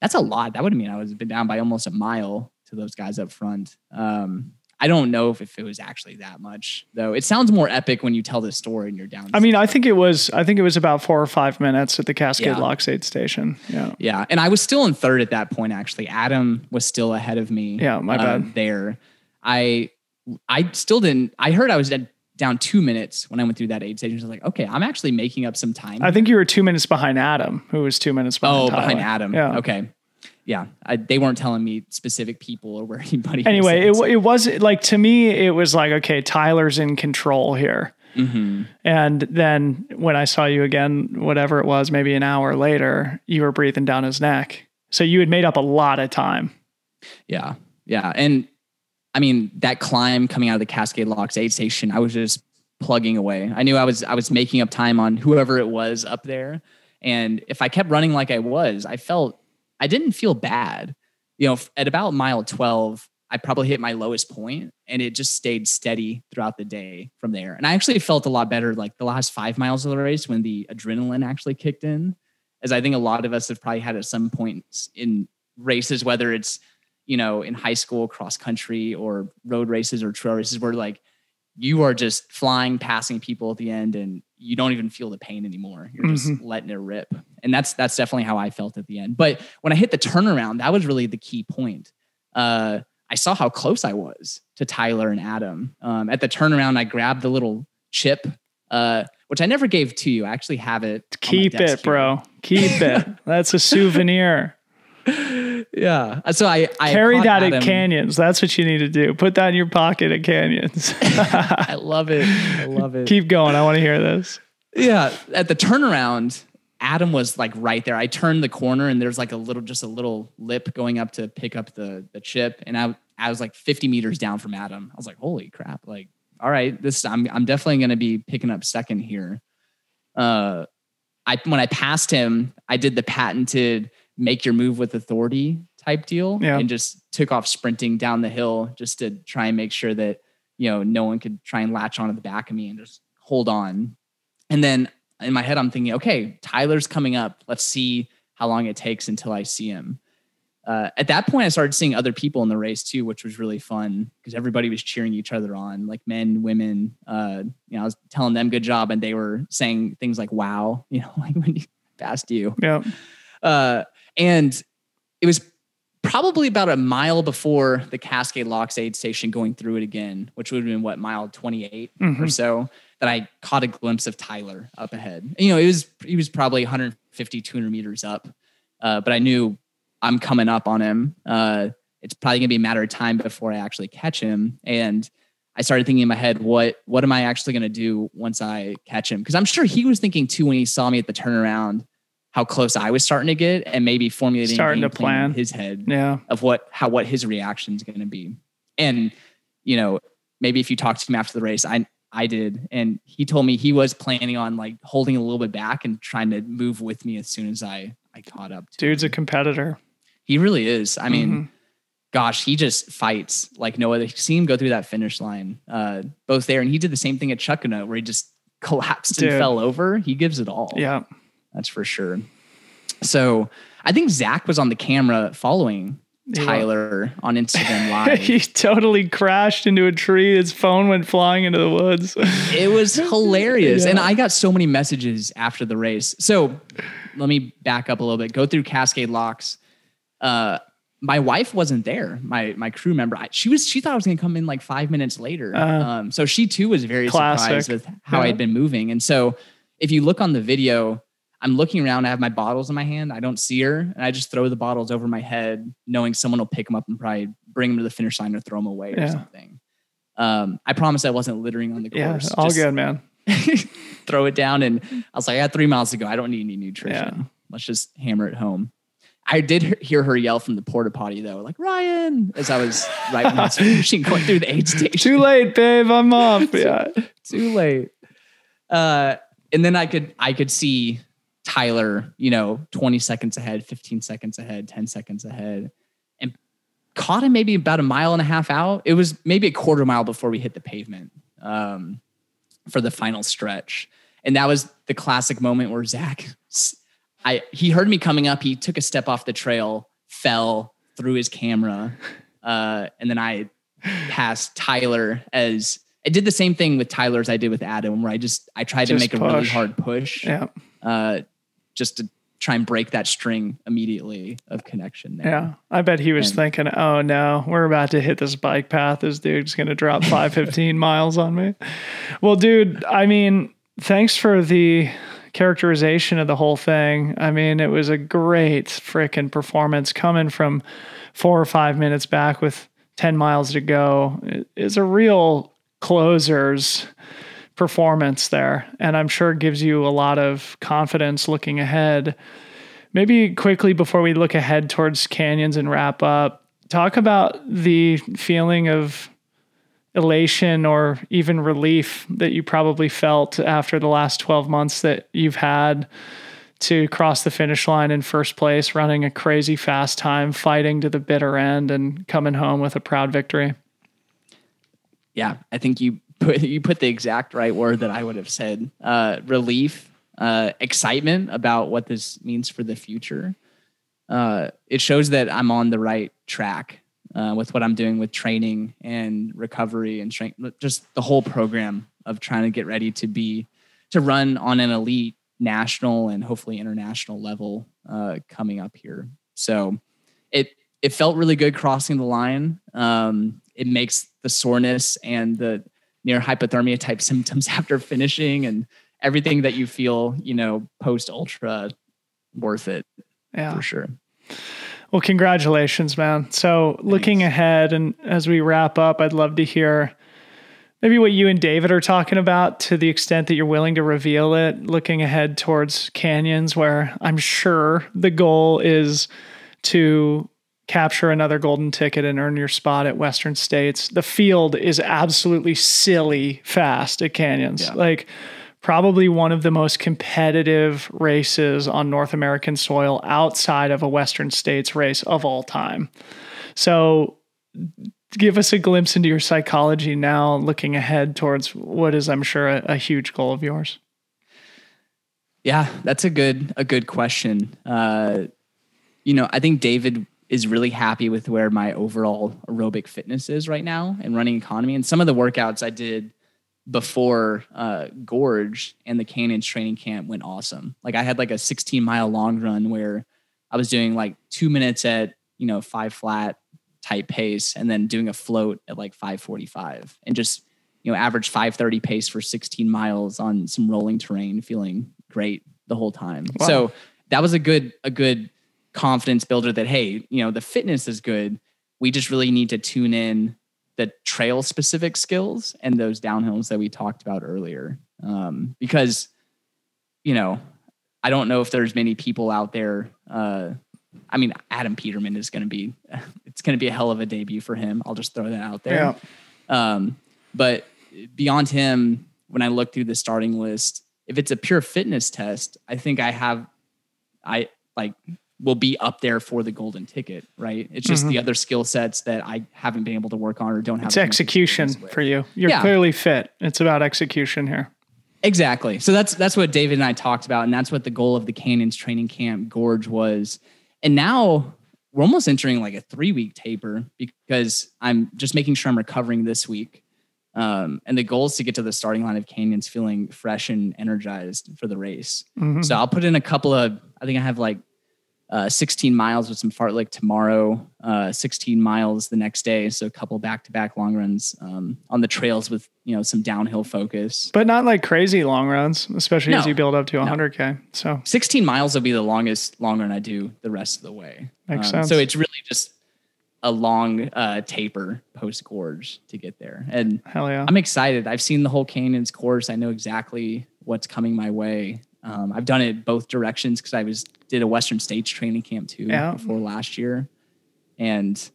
that's a lot. That would mean I was been down by almost a mile to those guys up front. Um, I don't know if, if it was actually that much though. It sounds more epic when you tell the story and you're down. I mean, I think it was. I think it was about four or five minutes at the Cascade yeah. Locks aid station. Yeah, yeah, and I was still in third at that point. Actually, Adam was still ahead of me. Yeah, my uh, bad. There, I I still didn't. I heard I was at down two minutes when I went through that aid station. I was like, okay, I'm actually making up some time. I think you were two minutes behind Adam, who was two minutes behind. oh, Tyler. behind Adam. Yeah. Okay. Yeah, I, they weren't telling me specific people or where anybody. Anyway, it, was at, it was like to me, it was like okay, Tyler's in control here. Mhm. And then when I saw you again, whatever it was, maybe an hour later, you were breathing down his neck. So you had made up a lot of time. Yeah, yeah, and I mean that climb coming out of the Cascade Locks aid station, I was just plugging away. I knew I was I was making up time on whoever it was up there, and if I kept running like I was, I felt I didn't feel bad. You know, at about mile twelve, I probably hit my lowest point, and it just stayed steady throughout the day from there. And I actually felt a lot better like the last five miles of the race when the adrenaline actually kicked in, as I think a lot of us have probably had at some points in races, whether it's you know, in high school, cross country or road races or trail races where like you are just flying, passing people at the end and you don't even feel the pain anymore. You're just letting it rip. And that's that's definitely how I felt at the end. But when I hit the turnaround, that was really the key point. Uh, I saw how close I was to Tyler and Adam. Um, at the turnaround, I grabbed the little chip, uh, which I never gave to you. I actually have it. Keep it, here. bro. Keep it. That's a souvenir. Yeah. So I, I Carry that at canyons. That's what you need to do. Put that in your pocket at canyons. I love it. I love it. Keep going. I want to hear this. Yeah, at the turnaround, Adam was like right there. I turned the corner and there's like a little, just a little lip going up to pick up the the chip, and I I was like 50 meters down from Adam. I was like, holy crap! Like, all right, this I'm I'm definitely going to be picking up second here. Uh, I when I passed him, I did the patented make your move with authority type deal, Yeah. and just took off sprinting down the hill just to try and make sure that you know no one could try and latch onto the back of me and just hold on. And then in my head, I'm thinking, okay, Tyler's coming up. Let's see how long it takes until I see him. Uh, at that point, I started seeing other people in the race too, which was really fun because everybody was cheering each other on, like men, women. Uh, you know, I was telling them good job, and they were saying things like "Wow," you know, like when you passed you. Yeah. Uh, and it was probably about a mile before the Cascade Locks aid station going through it again, which would have been what mile 28 or Mhm. so that I caught a glimpse of Tyler up ahead. You know, it was he was probably 150, 200 meters up, uh, but I knew I'm coming up on him. Uh, it's probably gonna be a matter of time before I actually catch him. And I started thinking in my head, what what am I actually gonna do once I catch him? Because I'm sure he was thinking too when he saw me at the turnaround, how close I was starting to get, and maybe formulating a Starting to plan in his head Yeah. of what how what his reaction is going to be. And you know, maybe if you talk to him after the race, I I did, and he told me he was planning on like holding a little bit back and trying to move with me as soon as I I caught up. To Dude's him. a competitor. he really is. I mean, Mhm. gosh, he just fights like no other. See him go through that finish line, uh, both there, and he did the same thing at Chuckanut where he just collapsed Dude. and fell over. He gives it all yeah. That's for sure. So I think Zach was on the camera following. Tyler on Instagram Live. he totally crashed into a tree. His phone went flying into the woods. it was hilarious. And I got so many messages after the race. So let me back up a little bit, go through Cascade Locks. Uh, my wife wasn't there. My my crew member, I, she was she thought I was gonna come in like five minutes later. Uh, um, so she too was very classic. surprised with how Yeah. I'd been moving. And so if you look on the video, I'm looking around. I have my bottles in my hand. I don't see her, and I just throw the bottles over my head, knowing someone will pick them up and probably bring them to the finish line or throw them away or something. Um, I promise I wasn't littering on the course. yeah. All Just good, man. throw it down, and I was like, I got three miles to go. I don't need any nutrition. Yeah. Let's just hammer it home. I did hear her yell from the porta potty though, like Ryan, as I was right when I was finishing going through the aid station Too late, babe. I'm off. Yeah. too late. Uh, and then I could I could see Tyler, you know, 20 seconds ahead, 15 seconds ahead, 10 seconds ahead, and caught him maybe about a mile and a half out. It was maybe a quarter mile before we hit the pavement um, for the final stretch. And that was the classic moment where Zach, I he heard me coming up. He took a step off the trail, fell, threw his camera, uh, and then I passed Tyler as I did the same thing with Tyler as I did with Adam, where I just I tried to Just make a really hard push, Yeah. uh, just to try and break that string immediately of connection there. Yeah. I bet he was And- thinking, oh no, we're about to hit this bike path. This dude's going to drop 515 miles on me. Well, dude, I mean, thanks for the characterization of the whole thing. I mean, it was a great freaking performance coming from four or five minutes back with 10 miles to go. It is a real closer's performance there. And I'm sure gives you a lot of confidence looking ahead. Maybe quickly before we look ahead towards canyons and wrap up, talk about the feeling of elation or even relief that you probably felt after the last 12 months that you've had to cross the finish line in first place, running a crazy fast time, fighting to the bitter end, and coming home with a proud victory. Yeah, I think you put you put the exact right word that I would have said. Uh, relief, uh, excitement about what this means for the future. Uh, it shows that I'm on the right track uh, with what I'm doing with training and recovery and strength, just the whole program of trying to get ready to be to run on an elite national and hopefully international level uh, coming up here. So it it felt really good crossing the line. Um, it makes the soreness and the near hypothermia type symptoms after finishing and everything that you feel, you know, post ultra worth it Yeah. for sure. Well, congratulations, man. So, looking ahead and as we wrap up, I'd love to hear maybe what you and David are talking about to the extent that you're willing to reveal it, looking ahead towards canyons, where I'm sure the goal is to capture another golden ticket and earn your spot at Western States. The field is absolutely silly fast at canyons. Yeah. Like, probably one of the most competitive races on North American soil outside of a Western States race of all time. So, give us a glimpse into your psychology now, looking ahead towards what is, I'm sure, a, a huge goal of yours. Yeah, that's a good a good question. Uh, you know, I think David is really happy with where my overall aerobic fitness is right now and running economy. And some of the workouts I did before uh, Gorge and the Canyons training camp went awesome. Like I had like a 16 mile long run where I was doing like two minutes at you know five flat type pace and then doing a float at like 545 and just you know average 530 pace for 16 miles on some rolling terrain feeling great the whole time Wow. so that was a good a good confidence builder that hey you know the fitness is good. We just really need to tune in the trail specific skills and those downhills that we talked about earlier. Um, because you know i don't know if there's many people out there uh, i mean adam peterman is going to be it's going to be a hell of a debut for him. I'll just throw that out there. Um, but beyond him, when I look through the starting list, if it's a pure fitness test, I think I have, I like will be up there for the golden ticket, right? It's just the other skill sets that I haven't been able to work on or don't have. It's execution for you. You're Yeah. clearly fit. It's about execution here. Exactly. So that's that's what David and I talked about, and that's what the goal of the Canyons training camp Gorge was. And now we're almost entering like a three week taper because I'm just making sure I'm recovering this week. Um, and the goal is to get to the starting line of Canyons feeling fresh and energized for the race. Mhm. So I'll put in a couple of, I think I have like uh, 16 miles with some fartlek tomorrow, uh, 16 miles the next day. So a couple back to back long runs um, on the trails with, you know, some downhill focus. But not like crazy long runs, especially as you build up to 100K. So 16 miles will be the longest long run I do the rest of the way. Makes Um, sense. So it's really just a long uh, taper post gorge to get there. And hell yeah. I'm excited. I've seen the whole Canyons course. I know exactly what's coming my way. Um, I've done it both directions because I was did a Western States training camp too Yeah. before last year, and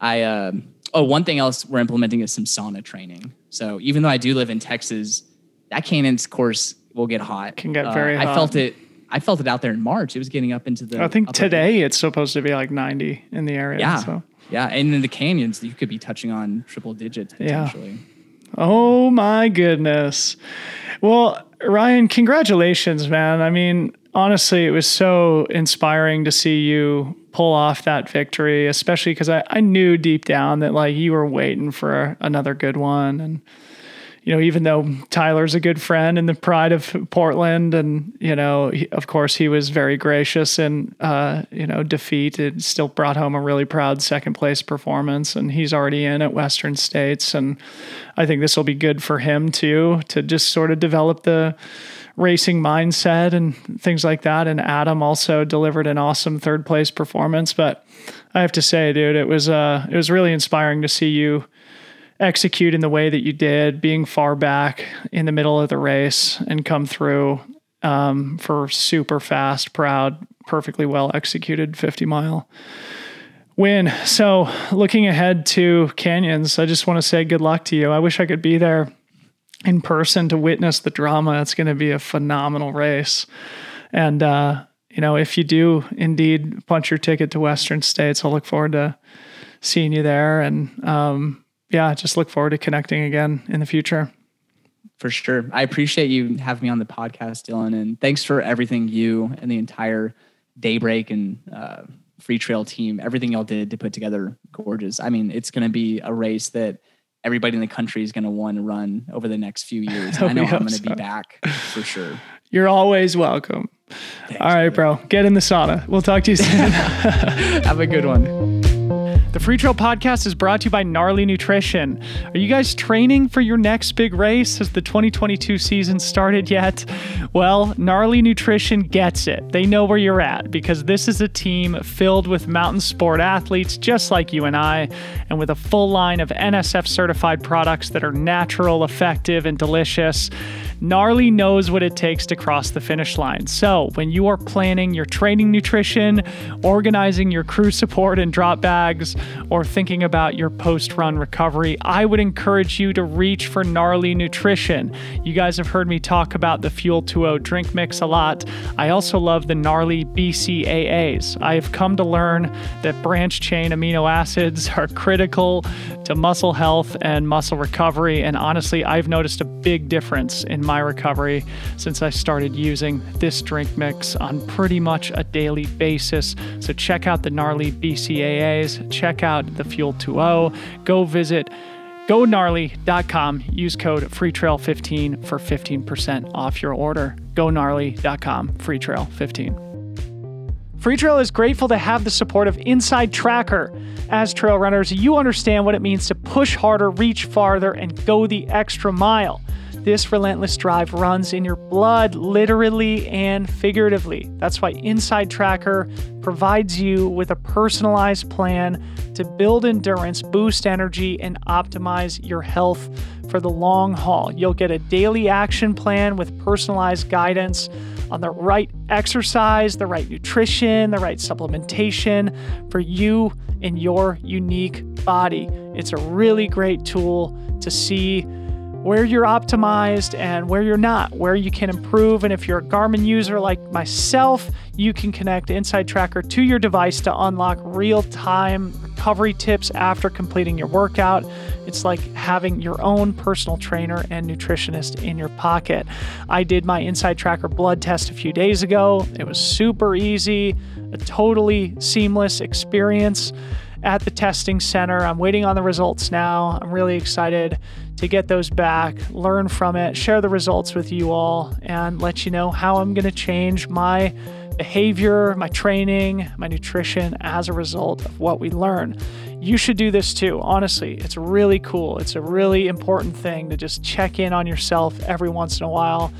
I um oh one thing else we're implementing is some sauna training. So even though I do live in Texas, that Canyons course will get hot. Can get Uh, very I felt it. I felt it out there in March. It was getting up into the. I think today it's supposed to be like 90 in the area. Yeah. So. Yeah, and in the canyons, you could be touching on triple digits Yeah. Oh my goodness. Well, Ryan, congratulations, man. I mean, honestly, it was so inspiring to see you pull off that victory, especially because I, I knew deep down that like you were waiting for another good one. And you know, even though Tyler's a good friend and the pride of Portland, and you know, he, of course, he was very gracious in uh, you know defeat. It still brought home a really proud second place performance, and he's already in at Western States, and I think this will be good for him too to just sort of develop the racing mindset and things like that. And Adam also delivered an awesome third place performance, but I have to say, dude, it was uh, it was really inspiring to see you execute in the way that you did, being far back in the middle of the race and come through um, for super fast, proud, perfectly well executed 50 mile win. So, looking ahead to Canyons, I just want to say good luck to you. I wish I could be there in person to witness the drama. It's going to be a phenomenal race. And, uh, you know, if you do indeed punch your ticket to Western States, I'll look forward to seeing you there. And, um, yeah, just look forward to connecting again in the future. For sure. I appreciate you having me on the podcast, Dylan. And thanks for everything you and the entire Daybreak and uh, Freetrail team, everything y'all did to put together Gorges. I mean, it's going to be a race that everybody in the country is going to want to run over the next few years. I know I'm going to so. be back for sure. You're always welcome. Thanks, All right, bro. Get in the sauna. We'll talk to you soon. Have a good one. The Freetrail Podcast is brought to you by Gnarly Nutrition. Are you guys training for your next big race? Has the 2022 season started yet? Well, Gnarly Nutrition gets it. They know where you're at because this is a team filled with mountain sport athletes just like you and I, and with a full line of NSF certified products that are natural, effective, and delicious. Gnarly knows what it takes to cross the finish line. So, when you are planning your training nutrition, organizing your crew support and drop bags, or thinking about your post run recovery, I would encourage you to reach for Gnarly Nutrition. You guys have heard me talk about the Fuel 2.0 drink mix a lot. I also love the Gnarly BCAAs. I have come to learn that branch chain amino acids are critical to muscle health and muscle recovery. And honestly, I've noticed a big difference in my recovery since I started using this drink mix on pretty much a daily basis. So check out the gnarly BCAAs, check out the Fuel 2.0, go visit gonarly.com. Use code FreeTrail15 for 15% off your order. GoNarly.com, FreeTrail15. Freetrail is grateful to have the support of Inside Tracker. As trail runners, you understand what it means to push harder, reach farther, and go the extra mile. This relentless drive runs in your blood, literally and figuratively. That's why Inside Tracker provides you with a personalized plan to build endurance, boost energy, and optimize your health for the long haul. You'll get a daily action plan with personalized guidance on the right exercise, the right nutrition, the right supplementation for you and your unique body. It's a really great tool to see where you're optimized and where you're not, where you can improve. And if you're a Garmin user like myself, you can connect Inside Tracker to your device to unlock real time recovery tips after completing your workout. It's like having your own personal trainer and nutritionist in your pocket. I did my Inside Tracker blood test a few days ago. It was super easy, a totally seamless experience at the testing center. I'm waiting on the results now. I'm really excited to get those back, learn from it, share the results with you all, and let you know how I'm going to change my behavior, my training, my nutrition as a result of what we learn. You should do this too. Honestly, it's really cool. It's a really important thing to just check in on yourself every once in a while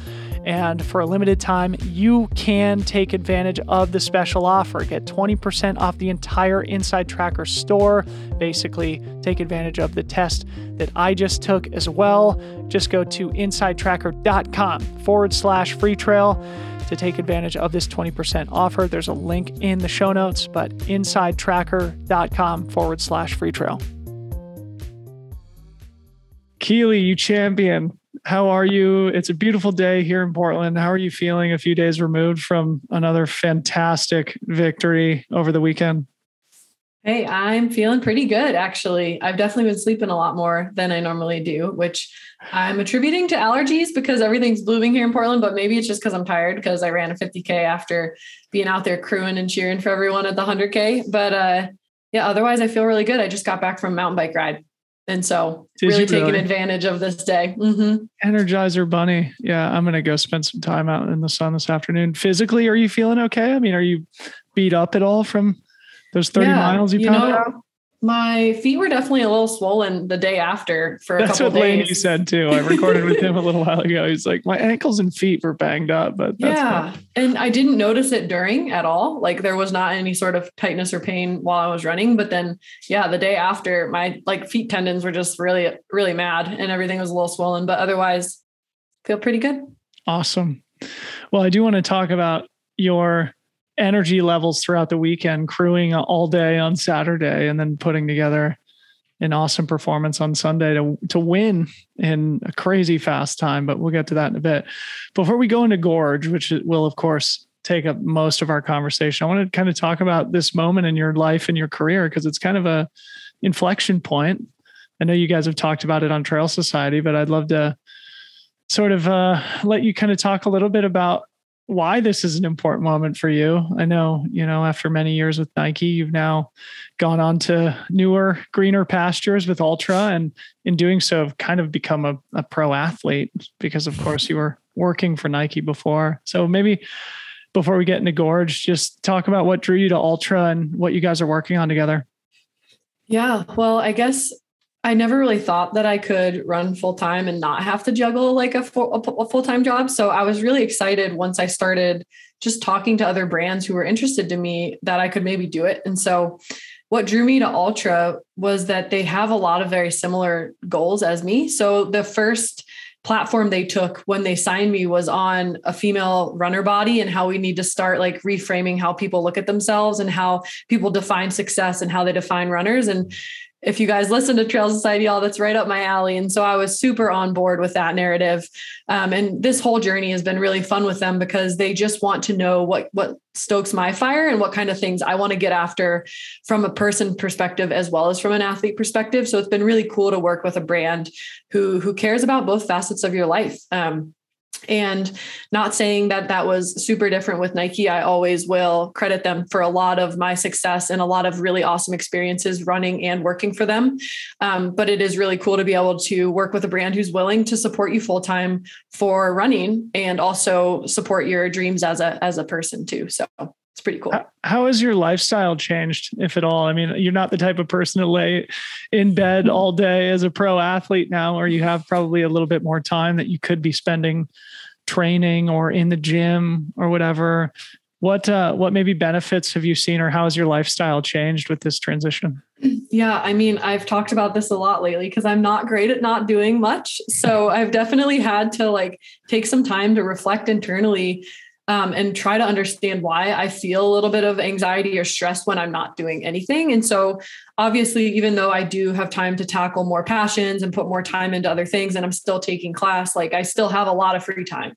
and for a limited time, you can take advantage of the special offer. Get 20% off the entire Inside Tracker store. Basically, take advantage of the test that I just took as well. Just go to insidetracker.com forward slash free trail to take advantage of this 20% offer. There's a link in the show notes, but insidetracker.com forward slash free trail. Keely, you champion how are you? It's a beautiful day here in Portland. How are you feeling a few days removed from another fantastic victory over the weekend? Hey, I'm feeling pretty good actually. I've definitely been sleeping a lot more than I normally do, which I'm attributing to allergies because everything's blooming here in Portland, but maybe it's just because I'm tired because I ran a 50K after being out there crewing and cheering for everyone at the 100K. But uh, yeah, otherwise I feel really good. I just got back from a mountain bike ride And so Did really taking really? advantage of this day. hmm Energizer Bunny. Yeah, I'm gonna go spend some time out in the sun this afternoon. Physically, are you feeling okay? I mean, are you beat up at all from those 30 Yeah, miles you, you know, out? My feet were definitely a little swollen the day after for a That's couple what Laney said too. I recorded with him a little while ago. He's like, my ankles and feet were banged up, but that's yeah. And I didn't notice it during at all. Like there was not any sort of tightness or pain while I was running. But then, yeah, the day after, my like feet tendons were just really, really mad and everything was a little swollen. But otherwise, feel pretty good. Awesome. Well, I do want to talk about your energy levels throughout the weekend, crewing all day on Saturday and then putting together an awesome performance on Sunday to to win in a crazy fast time, but we'll get to that in a bit. Before we go into Gorge, which will of course take up most of our conversation, I want to kind of talk about this moment in your life and your career because it's kind of a inflection point. I know you guys have talked about it on Trail Society, but I'd love to sort of uh, let you kind of talk a little bit about why this is an important moment for you. I know, you know, after many years with Nike, you've now gone on to newer, greener pastures with Altra, and in doing so, have kind of become a, a pro athlete because, of course, you were working for Nike before. So maybe before we get into Gorge, just talk about what drew you to Altra and what you guys are working on together. Yeah. Well, I guess I never really thought that I could run full time and not have to juggle like a full, time job. So I was really excited once I started just talking to other brands who were interested to me that I could maybe do it. And so what drew me to Altra was that they have a lot of very similar goals as me. So the first platform they took when they signed me was on a female runner body and how we need to start like reframing how people look at themselves and how people define success and how they define runners and if you guys listen to Trail Society, all that's right up my alley. And so I was super on board with that narrative. Um, and this whole journey has been really fun with them because they just want to know what what stokes my fire and what kind of things I want to get after from a person perspective as well as from an athlete perspective. So it's been really cool to work with a brand who who cares about both facets of your life. Um, and not saying that that was super different with Nike. I always will credit them for a lot of my success and a lot of really awesome experiences running and working for them. Um, but it is really cool to be able to work with a brand who's willing to support you full time for running and also support your dreams as a as a person too. So it's pretty cool. How has your lifestyle changed, if at all? I mean, you're not the type of person to lay in bed all day as a pro athlete now, or you have probably a little bit more time that you could be spending training or in the gym or whatever. What uh, what maybe benefits have you seen, or how has your lifestyle changed with this transition? Yeah, I mean, I've talked about this a lot lately because I'm not great at not doing much. So I've definitely had to like take some time to reflect internally um, and try to understand why I feel a little bit of anxiety or stress when I'm not doing anything. And so, obviously, even though I do have time to tackle more passions and put more time into other things, and I'm still taking class, like I still have a lot of free time.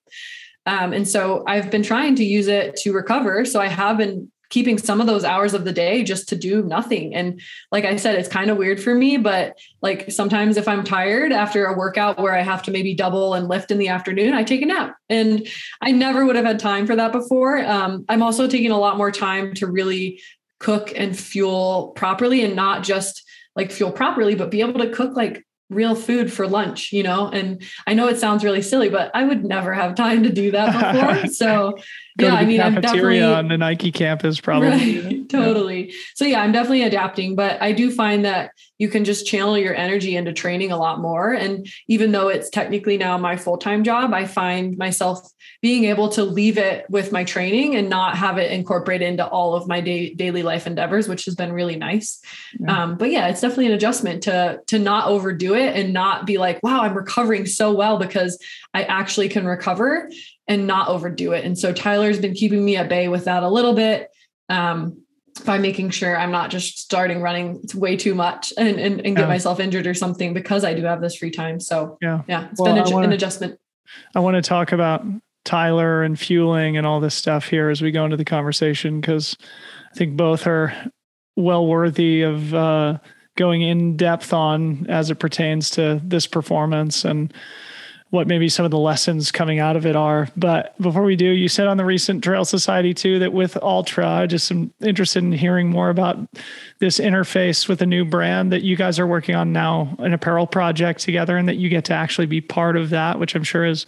Um, and so, I've been trying to use it to recover. So, I have been keeping some of those hours of the day just to do nothing. And like I said, it's kind of weird for me, but like sometimes if I'm tired after a workout where I have to maybe double and lift in the afternoon, I take a nap. And I never would have had time for that before. Um, I'm also taking a lot more time to really cook and fuel properly and not just like fuel properly, but be able to cook like real food for lunch, you know? And I know it sounds really silly, but I would never have time to do that before. So Go yeah, to the I mean, cafeteria definitely on the Nike campus, probably. Right, totally. So yeah, I'm definitely adapting, but I do find that you can just channel your energy into training a lot more. And even though it's technically now my full-time job, I find myself being able to leave it with my training and not have it incorporated into all of my day, daily life endeavors, which has been really nice. Yeah. Um, but yeah, it's definitely an adjustment to to not overdo it and not be like, wow, I'm recovering so well because I actually can recover and not overdo it. And so Tyler's been keeping me at bay with that a little bit. Um, by making sure I'm not just starting running way too much and, and, and get Yeah. myself injured or something because I do have this free time. So Yeah. yeah, it's Well, been a, wanna- an adjustment. I want to talk about Tyler and fueling and all this stuff here as we go into the conversation because I think both are well worthy of uh, going in depth on as it pertains to this performance. And what maybe some of the lessons coming out of it are. But before we do, you said on the recent Trail Society too that with Altra, I just am interested in hearing more about this interface with a new brand that you guys are working on now, an apparel project together, and that you get to actually be part of that, which I'm sure is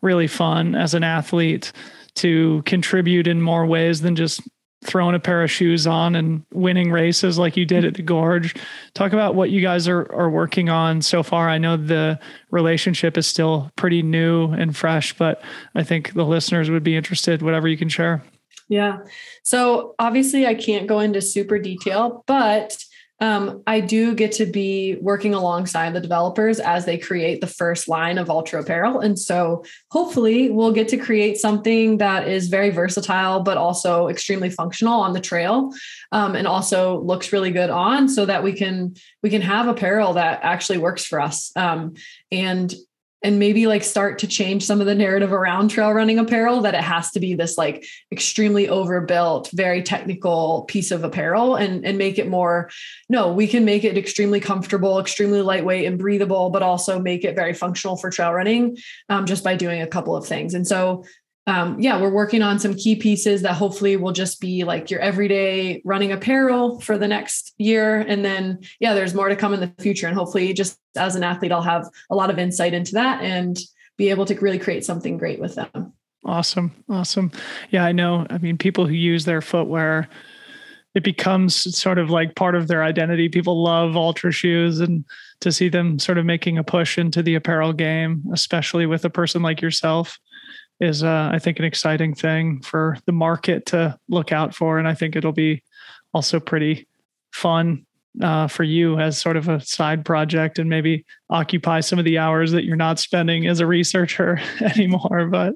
really fun as an athlete to contribute in more ways than just throwing a pair of shoes on and winning races like you did at the gorge. Talk about what you guys are, are working on so far. I know the relationship is still pretty new and fresh but i think the listeners would be interested whatever you can share. Yeah. So obviously i can't go into super detail but um, I do get to be working alongside the developers as they create the first line of Altra Apparel. And so hopefully we'll get to create something that is very versatile, but also extremely functional on the trail um, and also looks really good on so that we can we can have apparel that actually works for us. Um, and and maybe like start to change some of the narrative around trail running apparel that it has to be this like extremely overbuilt very technical piece of apparel and and make it more no we can make it extremely comfortable extremely lightweight and breathable but also make it very functional for trail running um, just by doing a couple of things. And so um, yeah, we're working on some key pieces that hopefully will just be like your everyday running apparel for the next year. And then, yeah, there's more to come in the future. And hopefully, just as an athlete, I'll have a lot of insight into that and be able to really create something great with them. Awesome. Awesome. Yeah, I know. I mean, people who use their footwear, it becomes sort of like part of their identity. People love Altra shoes and to see them sort of making a push into the apparel game, especially with a person like yourself is uh, I think an exciting thing for the market to look out for, and I think it'll be also pretty fun uh, for you as sort of a side project and maybe occupy some of the hours that you're not spending as a researcher anymore. But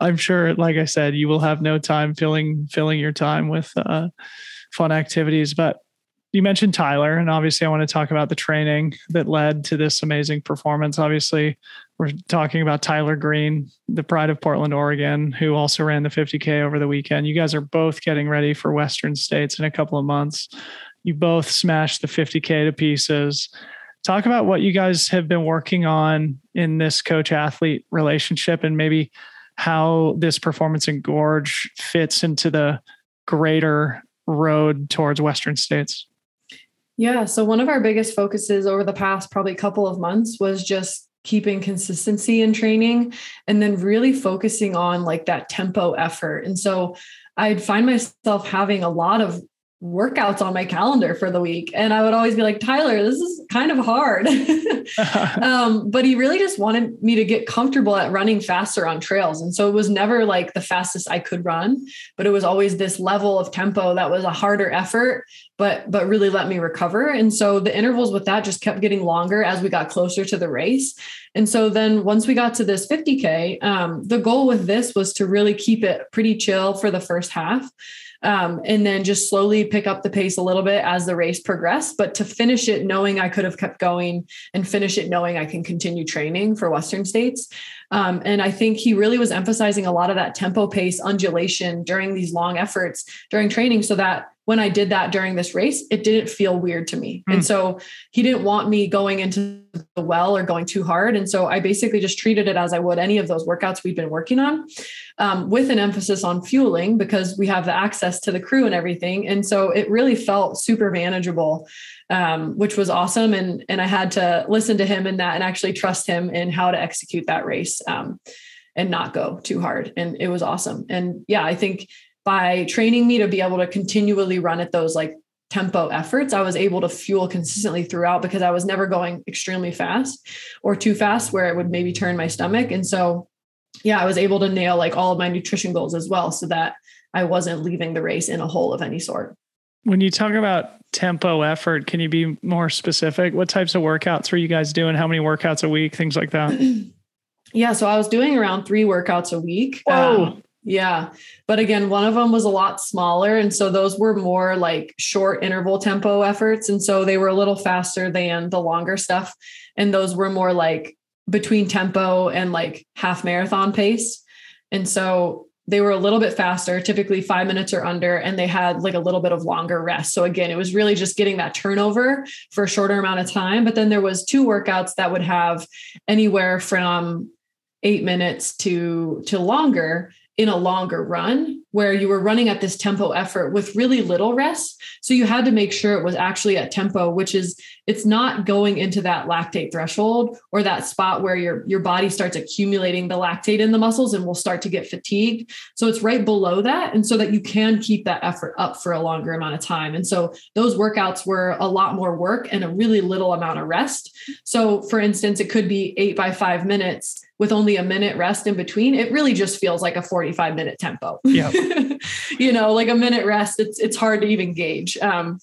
I'm sure, like I said, you will have no time filling filling your time with uh, fun activities. But you mentioned Tyler, and obviously, I want to talk about the training that led to this amazing performance. Obviously, we're talking about Tyler Green, the pride of Portland, Oregon, who also ran the 50K over the weekend. You guys are both getting ready for Western States in a couple of months. You both smashed the 50K to pieces. Talk about what you guys have been working on in this coach athlete relationship and maybe how this performance in Gorge fits into the greater road towards Western States. Yeah. So, one of our biggest focuses over the past probably couple of months was just keeping consistency in training and then really focusing on like that tempo effort. And so, I'd find myself having a lot of workouts on my calendar for the week. And I would always be like, Tyler, this is kind of hard. um, but he really just wanted me to get comfortable at running faster on trails. And so it was never like the fastest I could run, but it was always this level of tempo that was a harder effort, but but really let me recover. And so the intervals with that just kept getting longer as we got closer to the race. And so then once we got to this 50K, um, the goal with this was to really keep it pretty chill for the first half um, and then just slowly pick up the pace a little bit as the race progressed. But to finish it, knowing I could have kept going and finish it, knowing I can continue training for Western States. Um, and I think he really was emphasizing a lot of that tempo pace undulation during these long efforts during training so that when I did that during this race, it didn't feel weird to me. Mm. And so he didn't want me going into the well or going too hard. And so I basically just treated it as I would any of those workouts we've been working on um, with an emphasis on fueling because we have the access to the crew and everything. And so it really felt super manageable. Um, which was awesome, and and I had to listen to him in that and actually trust him in how to execute that race um, and not go too hard. And it was awesome. And yeah, I think by training me to be able to continually run at those like tempo efforts, I was able to fuel consistently throughout because I was never going extremely fast or too fast where it would maybe turn my stomach. And so, yeah, I was able to nail like all of my nutrition goals as well so that I wasn't leaving the race in a hole of any sort. When you talk about tempo effort, can you be more specific? What types of workouts were you guys doing? How many workouts a week? Things like that. yeah, so I was doing around three workouts a week. Whoa. Um, yeah. But again, one of them was a lot smaller. And so those were more like short interval tempo efforts. And so they were a little faster than the longer stuff. And those were more like between tempo and like half marathon pace. And so they were a little bit faster, typically five minutes or under, and they had like a little bit of longer rest. So again, it was really just getting that turnover for a shorter amount of time. But then there was two workouts that would have anywhere from eight minutes to to longer in a longer run where you were running at this tempo effort with really little rest. So you had to make sure it was actually at tempo, which is it's not going into that lactate threshold or that spot where your your body starts accumulating the lactate in the muscles and will start to get fatigued. So it's right below that and so that you can keep that effort up for a longer amount of time. And so those workouts were a lot more work and a really little amount of rest. So for instance, it could be 8 by 5 minutes with only a minute rest in between, it really just feels like a 45 minute tempo. Yeah. you know, like a minute rest, it's it's hard to even gauge. Um,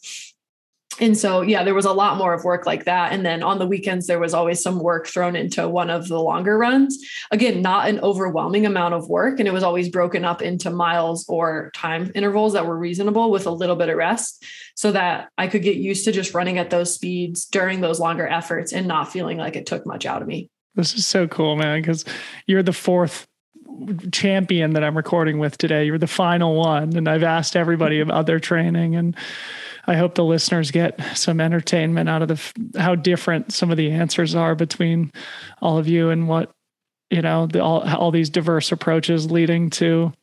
and so yeah there was a lot more of work like that and then on the weekends there was always some work thrown into one of the longer runs again not an overwhelming amount of work and it was always broken up into miles or time intervals that were reasonable with a little bit of rest so that i could get used to just running at those speeds during those longer efforts and not feeling like it took much out of me this is so cool, man, because you're the fourth champion that I'm recording with today. You're the final one. And I've asked everybody about their training and I hope the listeners get some entertainment out of the how different some of the answers are between all of you and what you know the, all all these diverse approaches leading to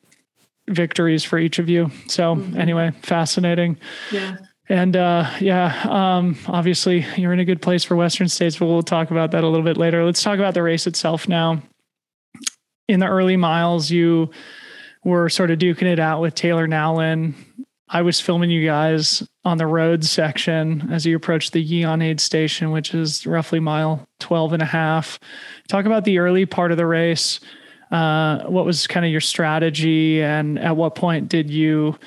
victories for each of you. So mm-hmm. anyway, fascinating. Yeah. And uh, yeah, um, obviously you're in a good place for Western States, but we'll talk about that a little bit later. Let's talk about the race itself now. In the early miles, you were sort of duking it out with Taylor Nowlin. I was filming you guys on the road section as you approached the Yeon aid station, which is roughly mile 12 and a half. Talk about the early part of the race. Uh, what was kind of your strategy and at what point did you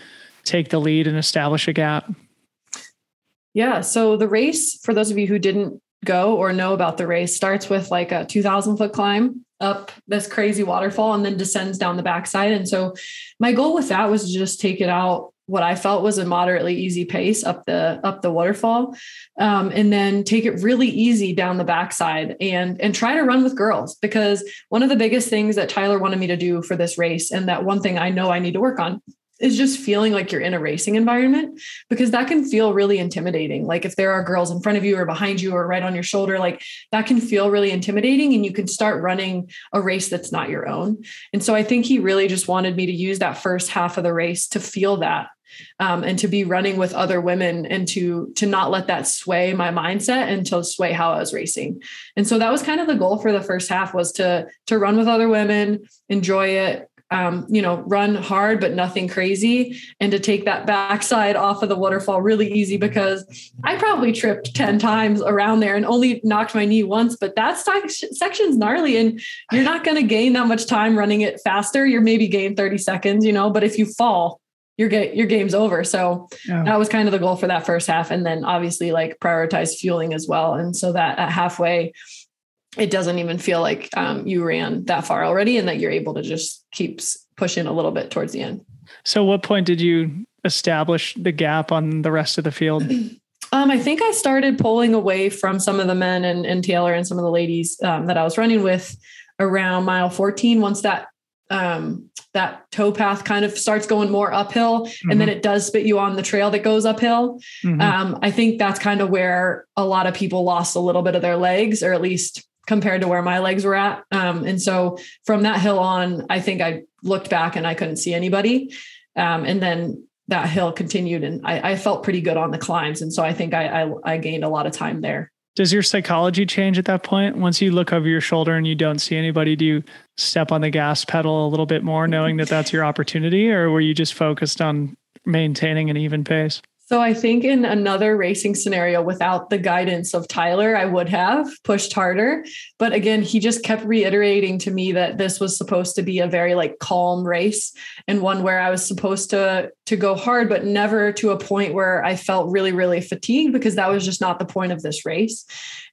take the lead and establish a gap? Yeah. So the race, for those of you who didn't go or know about the race, starts with like a 2000 foot climb up this crazy waterfall and then descends down the backside. And so my goal with that was to just take it out what I felt was a moderately easy pace up the up the waterfall, um, and then take it really easy down the backside and and try to run with girls because one of the biggest things that Tyler wanted me to do for this race and that one thing I know I need to work on is just feeling like you're in a racing environment because that can feel really intimidating. Like if there are girls in front of you or behind you or right on your shoulder, like that can feel really intimidating and you can start running a race that's not your own. And so I think he really just wanted me to use that first half of the race to feel that um, and to be running with other women and to to not let that sway my mindset and to sway how I was racing. And so that was kind of the goal for the first half was to to run with other women, enjoy it, um, you know, run hard but nothing crazy, and to take that backside off of the waterfall really easy because I probably tripped ten times around there and only knocked my knee once. But that section's gnarly, and you're not going to gain that much time running it faster. You're maybe gain thirty seconds, you know. But if you fall, your ga- your game's over. So that was kind of the goal for that first half, and then obviously like prioritize fueling as well, and so that at halfway it doesn't even feel like um, you ran that far already and that you're able to just keep pushing a little bit towards the end. So, what point did you establish the gap on the rest of the field? Um, I think I started pulling away from some of the men and, and Taylor and some of the ladies um, that I was running with around mile 14. Once that um, that towpath kind of starts going more uphill, mm-hmm. and then mm-hmm. it does spit you on the trail that goes uphill. Mm-hmm. Um, I think that's kind of where a lot of people lost a little bit of their legs, or at least compared to where my legs were at. Um, and so from that hill on, I think I looked back and I couldn't see anybody. Um, and then that hill continued and I, I, felt pretty good on the climbs. And so I think I, I, I gained a lot of time there. Does your psychology change at that point? Once you look over your shoulder and you don't see anybody, do you step on the gas pedal a little bit more, knowing that that's your opportunity, or were you just focused on maintaining an even pace? So I think in another racing scenario without the guidance of Tyler, I would have pushed harder. But again, he just kept reiterating to me that this was supposed to be a very like calm race and one where I was supposed to to go hard, but never to a point where I felt really, really fatigued because that was just not the point of this race.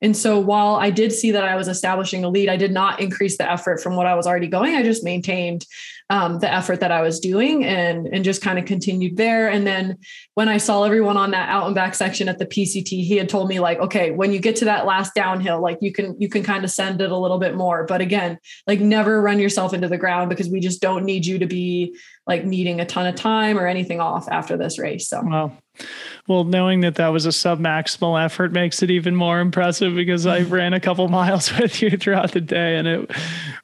And so while I did see that I was establishing a lead, I did not increase the effort from what I was already going. I just maintained um, the effort that I was doing and and just kind of continued there. And then when I saw everyone on that out and back section at the PCT, he had told me like, okay, when you get to that last downhill, like you can you can kind of send it a little bit more. But again, like never run yourself into the ground because we just don't need you to be like needing a ton of time or anything off after this race. So wow. Well, knowing that that was a sub maximal effort makes it even more impressive because I ran a couple miles with you throughout the day and it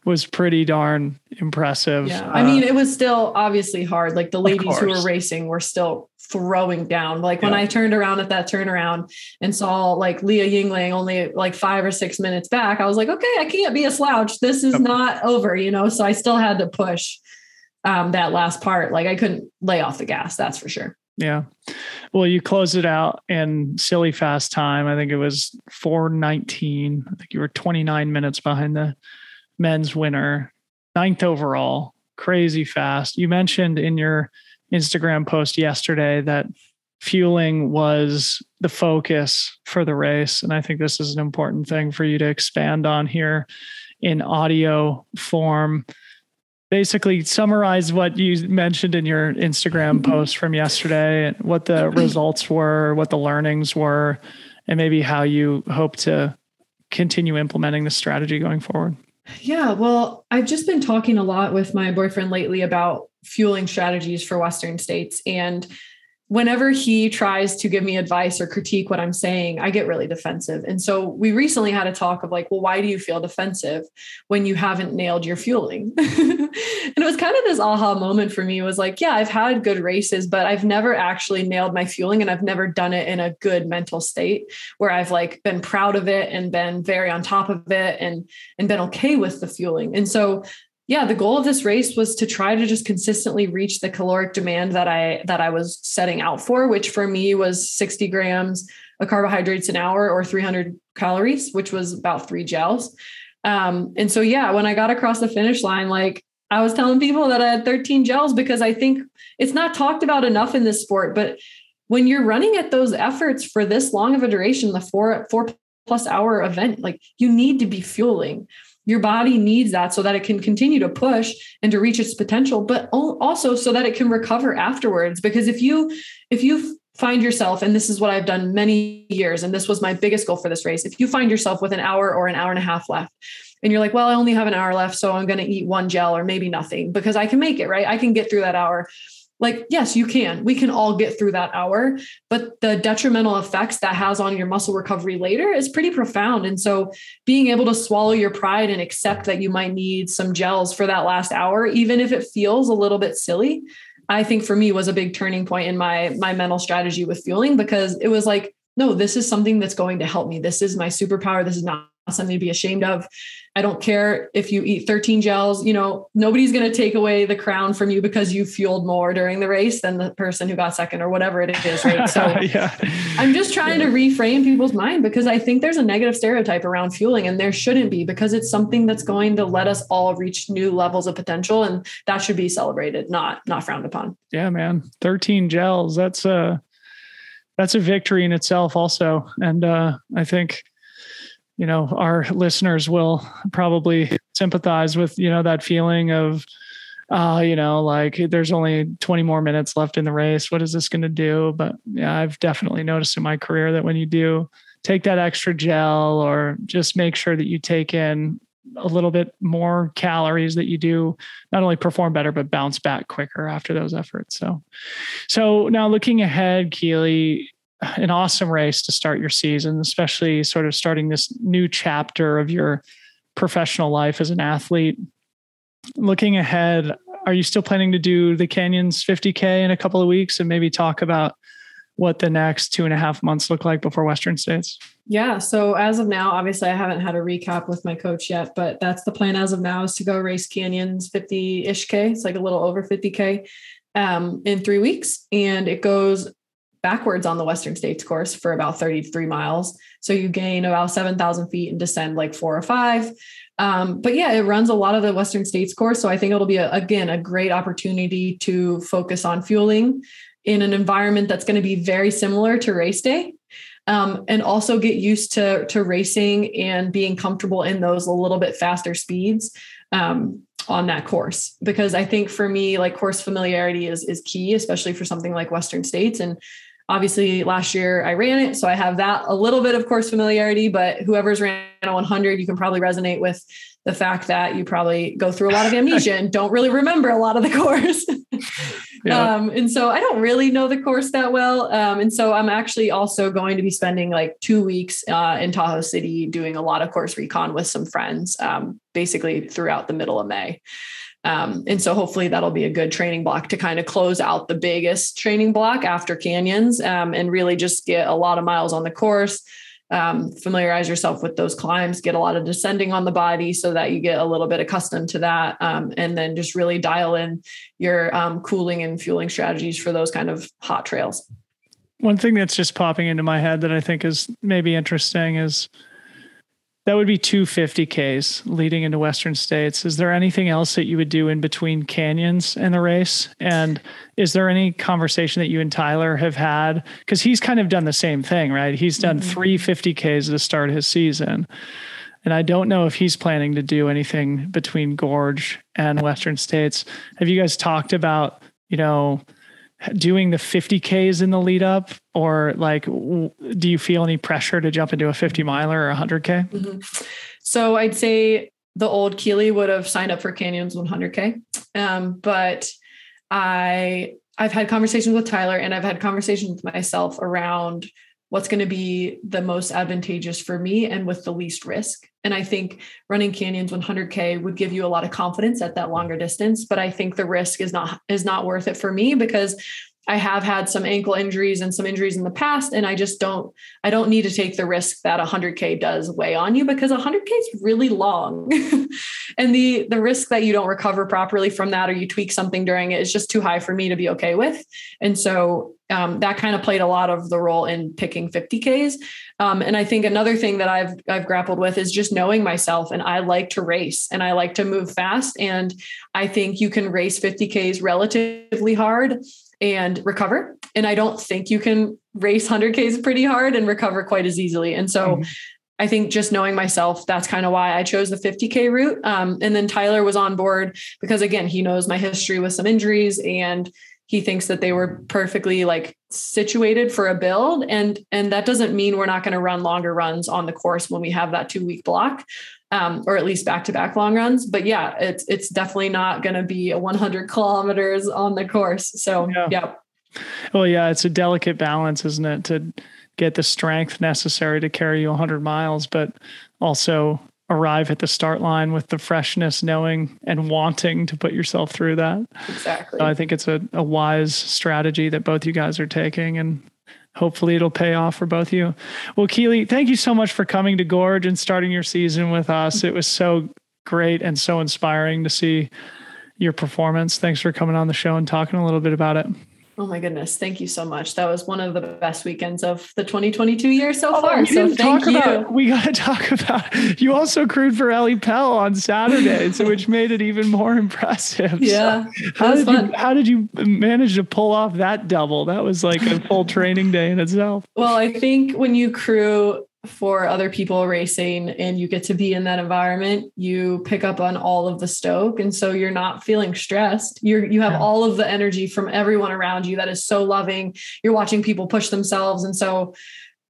was pretty darn impressive. Yeah. I mean, uh, it was still obviously hard. Like the ladies who were racing were still throwing down. Like when I turned around at that turnaround and saw like Leah Yingling only like five or six minutes back, I was like, okay, I can't be a slouch. This is not over, you know? So I still had to push um, that last part. Like I couldn't lay off the gas, that's for sure. Yeah. Well, you closed it out in silly fast time. I think it was 419. I think you were 29 minutes behind the men's winner, ninth overall. Crazy fast. You mentioned in your Instagram post yesterday that fueling was the focus for the race. And I think this is an important thing for you to expand on here in audio form basically summarize what you mentioned in your Instagram post from yesterday, what the results were, what the learnings were, and maybe how you hope to continue implementing the strategy going forward. Yeah, well, I've just been talking a lot with my boyfriend lately about fueling strategies for Western states. And whenever he tries to give me advice or critique what I'm saying, I get really defensive. And so we recently had a talk of like, well, why do you feel defensive when you haven't nailed your fueling? and it was kind of this aha moment for me was like, yeah, I've had good races, but I've never actually nailed my fueling and I've never done it in a good mental state where I've like been proud of it and been very on top of it and and been okay with the fueling. And so yeah the goal of this race was to try to just consistently reach the caloric demand that i that i was setting out for which for me was 60 grams of carbohydrates an hour or 300 calories which was about three gels. Um, and so yeah when i got across the finish line like i was telling people that i had 13 gels because i think it's not talked about enough in this sport but when you're running at those efforts for this long of a duration the four four plus hour event like you need to be fueling your body needs that so that it can continue to push and to reach its potential but also so that it can recover afterwards. Because if you if you find yourself and this is what I've done many years and this was my biggest goal for this race if you find yourself with an hour or an hour and a half left and you're like well I only have an hour left so I'm going to eat one gel or maybe nothing because I can make it right? I can get through that hour like yes you can. We can all get through that hour but the detrimental effects that has on your muscle recovery later is pretty profound. And so being able to swallow your pride and accept that you might need some gels for that last hour even if it feels a little bit silly i think for me was a big turning point in my my mental strategy with fueling because it was like no this is something that's going to help me. This is my superpower. This is not something to be ashamed of. I don't care if you eat 13 gels, you know, nobody's going to take away the crown from you because you fueled more during the race than the person who got second or whatever it is, right? So yeah. I'm just trying to reframe people's mind because I think there's a negative stereotype around fueling and there shouldn't be because it's something that's going to let us all reach new levels of potential and that should be celebrated, not not frowned upon. Yeah, man. 13 gels, that's a that's a victory in itself also. And uh I think you know our listeners will probably sympathize with you know that feeling of uh you know like there's only 20 more minutes left in the race. What is this going to do? But yeah i've definitely noticed in my career that when you do take that extra gel or just make sure that you take in a little bit more calories that you do not only perform better but bounce back quicker after those efforts. So so now looking ahead keely an awesome race to start your season, especially sort of starting this new chapter of your professional life as an athlete. Looking ahead, are you still planning to do the Canyons 50K in a couple of weeks and maybe talk about what the next two and a half months look like before Western States? Yeah. So as of now, obviously I haven't had a recap with my coach yet, but that's the plan as of now is to go race Canyons 50 ish K. It's like a little over 50K um, in three weeks. And it goes backwards on the Western States course for about 33 miles. So you gain about 7,000 feet and descend like four or five. Um, but yeah, it runs a lot of the Western States course. So I think it'll be, a, again, a great opportunity to focus on fueling in an environment that's going to be very similar to race day. Um, and also get used to, to racing and being comfortable in those a little bit faster speeds. Um, on that course because I think for me, like course familiarity is is key, especially for something like Western States. And obviously last year I ran it, so I have that a little bit of course familiarity. But whoever's ran a 100, you can probably resonate with the fact that you probably go through a lot of amnesia and don't really remember a lot of the course. yeah. um, and so I don't really know the course that well. Um, and so I'm actually also going to be spending like two weeks uh, in Tahoe City doing a lot of course recon with some friends, um, basically throughout the middle of May. Um, and so hopefully that'll be a good training block to kind of close out the biggest training block after canyons um, and really just get a lot of miles on the course. Um, familiarize yourself with those climbs, get a lot of descending on the body so that you get a little bit accustomed to that. Um, and then just really dial in your um, cooling and fueling strategies for those kind of hot trails. One thing that's just popping into my head that I think is maybe interesting is that would be two 50Ks leading into Western States. Is there anything else that you would do in between canyons and the race? And is there any conversation that you and Tyler have had? Because he's kind of done the same thing, right? He's done mm-hmm. three 50Ks to start his season. And I don't know if he's planning to do anything between Gorge and Western States. Have you guys talked about, you know, doing the 50Ks in the lead up? Or like, do you feel any pressure to jump into a 50 miler or 100K? Mm-hmm. So I'd say the old Keely would have signed up for Canyons 100K. Um, but I, I've had conversations with Tyler and I've had conversations with myself around what's going to be the most advantageous for me and with the least risk. And I think running canyons 100k would give you a lot of confidence at that longer distance, but I think the risk is not is not worth it for me because I have had some ankle injuries and some injuries in the past and I just don't I don't need to take the risk that 100k does weigh on you because 100k is really long. and the the risk that you don't recover properly from that or you tweak something during it is just too high for me to be okay with. And so um, that kind of played a lot of the role in picking 50ks. Um, and I think another thing that I've I've grappled with is just knowing myself. And I like to race and I like to move fast. And I think you can race 50ks relatively hard and recover. And I don't think you can race 100Ks pretty hard and recover quite as easily. And so mm-hmm. I think just knowing myself, that's kind of why I chose the 50K route. Um, and then Tyler was on board because, again, he knows my history with some injuries and he thinks that they were perfectly like situated for a build and and that doesn't mean we're not going to run longer runs on the course when we have that two week block um, or at least back to back long runs. But yeah, it's it's definitely not going to be a 100 kilometers on the course. So yeah. yeah. Well, yeah, it's a delicate balance, isn't it, to get the strength necessary to carry you 100 miles, but also arrive at the start line with the freshness, knowing and wanting to put yourself through that. Exactly. So I think it's a, a wise strategy that both you guys are taking, and hopefully it'll pay off for both of you. Well, Keely, thank you so much for coming to Gorge and starting your season with us. It was so great and so inspiring to see your performance. Thanks for coming on the show and talking a little bit about it. Oh my goodness. Thank you so much. That was one of the best weekends of the 2022 year so oh, far. So thank you. About, we got to talk about, you also crewed for Ellie Pell on Saturday, so which made it even more impressive. Yeah. So how did fun. you, how did you manage to pull off that double? That was like a full training day in itself. Well, I think when you crew for other people racing and you get to be in that environment you pick up on all of the stoke and so you're not feeling stressed you're you have yeah. all of the energy from everyone around you that is so loving you're watching people push themselves and so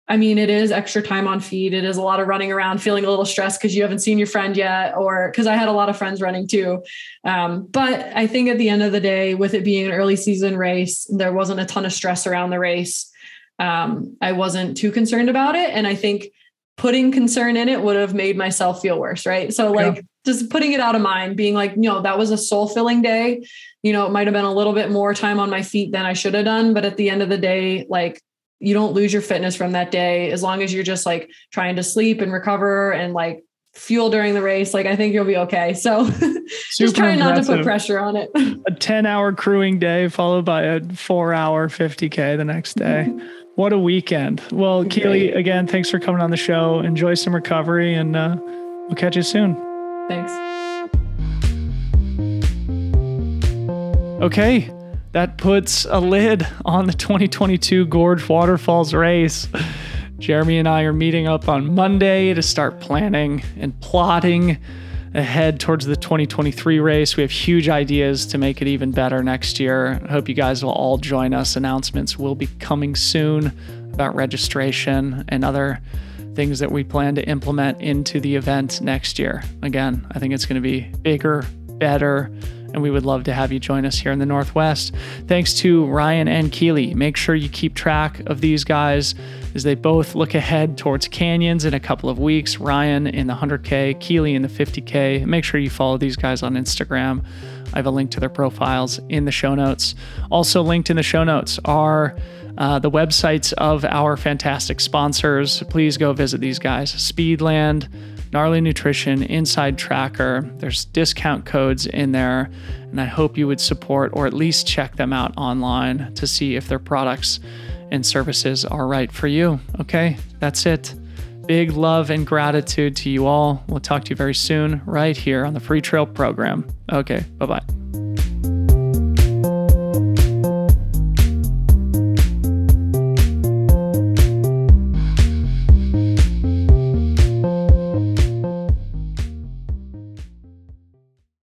I mean, it is extra time on feed. It is a lot of running around, feeling a little stressed because you haven't seen your friend yet, or because I had a lot of friends running too. Um, but I think at the end of the day, with it being an early season race, there wasn't a ton of stress around the race um, I wasn't too concerned about it. And I think putting concern in it would have made myself feel worse. Right. So, like, yeah. just putting it out of mind, being like, you know, that was a soul filling day. You know, it might have been a little bit more time on my feet than I should have done. But at the end of the day, like, you don't lose your fitness from that day as long as you're just like trying to sleep and recover and like fuel during the race, like I think you'll be okay. So just trying not to put pressure on it. a 10 hour crewing day followed by a four hour 50K the next day. Mm-hmm. What a weekend. Well, Keely, again, thanks for coming on the show. Enjoy some recovery and uh, we'll catch you soon. Thanks. Okay, that puts a lid on the 2022 Gorge Waterfalls race. Jeremy and I are meeting up on Monday to start planning and plotting ahead towards the 2023 race. We have huge ideas to make it even better next year. I hope you guys will all join us. Announcements will be coming soon about registration and other things that we plan to implement into the event next year. Again, I think it's going to be bigger, better, and we would love to have you join us here in the Northwest. Thanks to Ryan and Keely. Make sure you keep track of these guys as they both look ahead towards canyons in a couple of weeks. Ryan in the 100K, Keely in the 50K. Make sure you follow these guys on Instagram. I have a link to their profiles in the show notes. Also, linked in the show notes are uh, the websites of our fantastic sponsors. Please go visit these guys Speedland, Gnarly Nutrition, InsideTracker. There's discount codes in there, and I hope you would support or at least check them out online to see if their products and services are right for you. Okay, that's it. Big love and gratitude to you all. We'll talk to you very soon, right here on the Freetrail program. Okay, bye bye.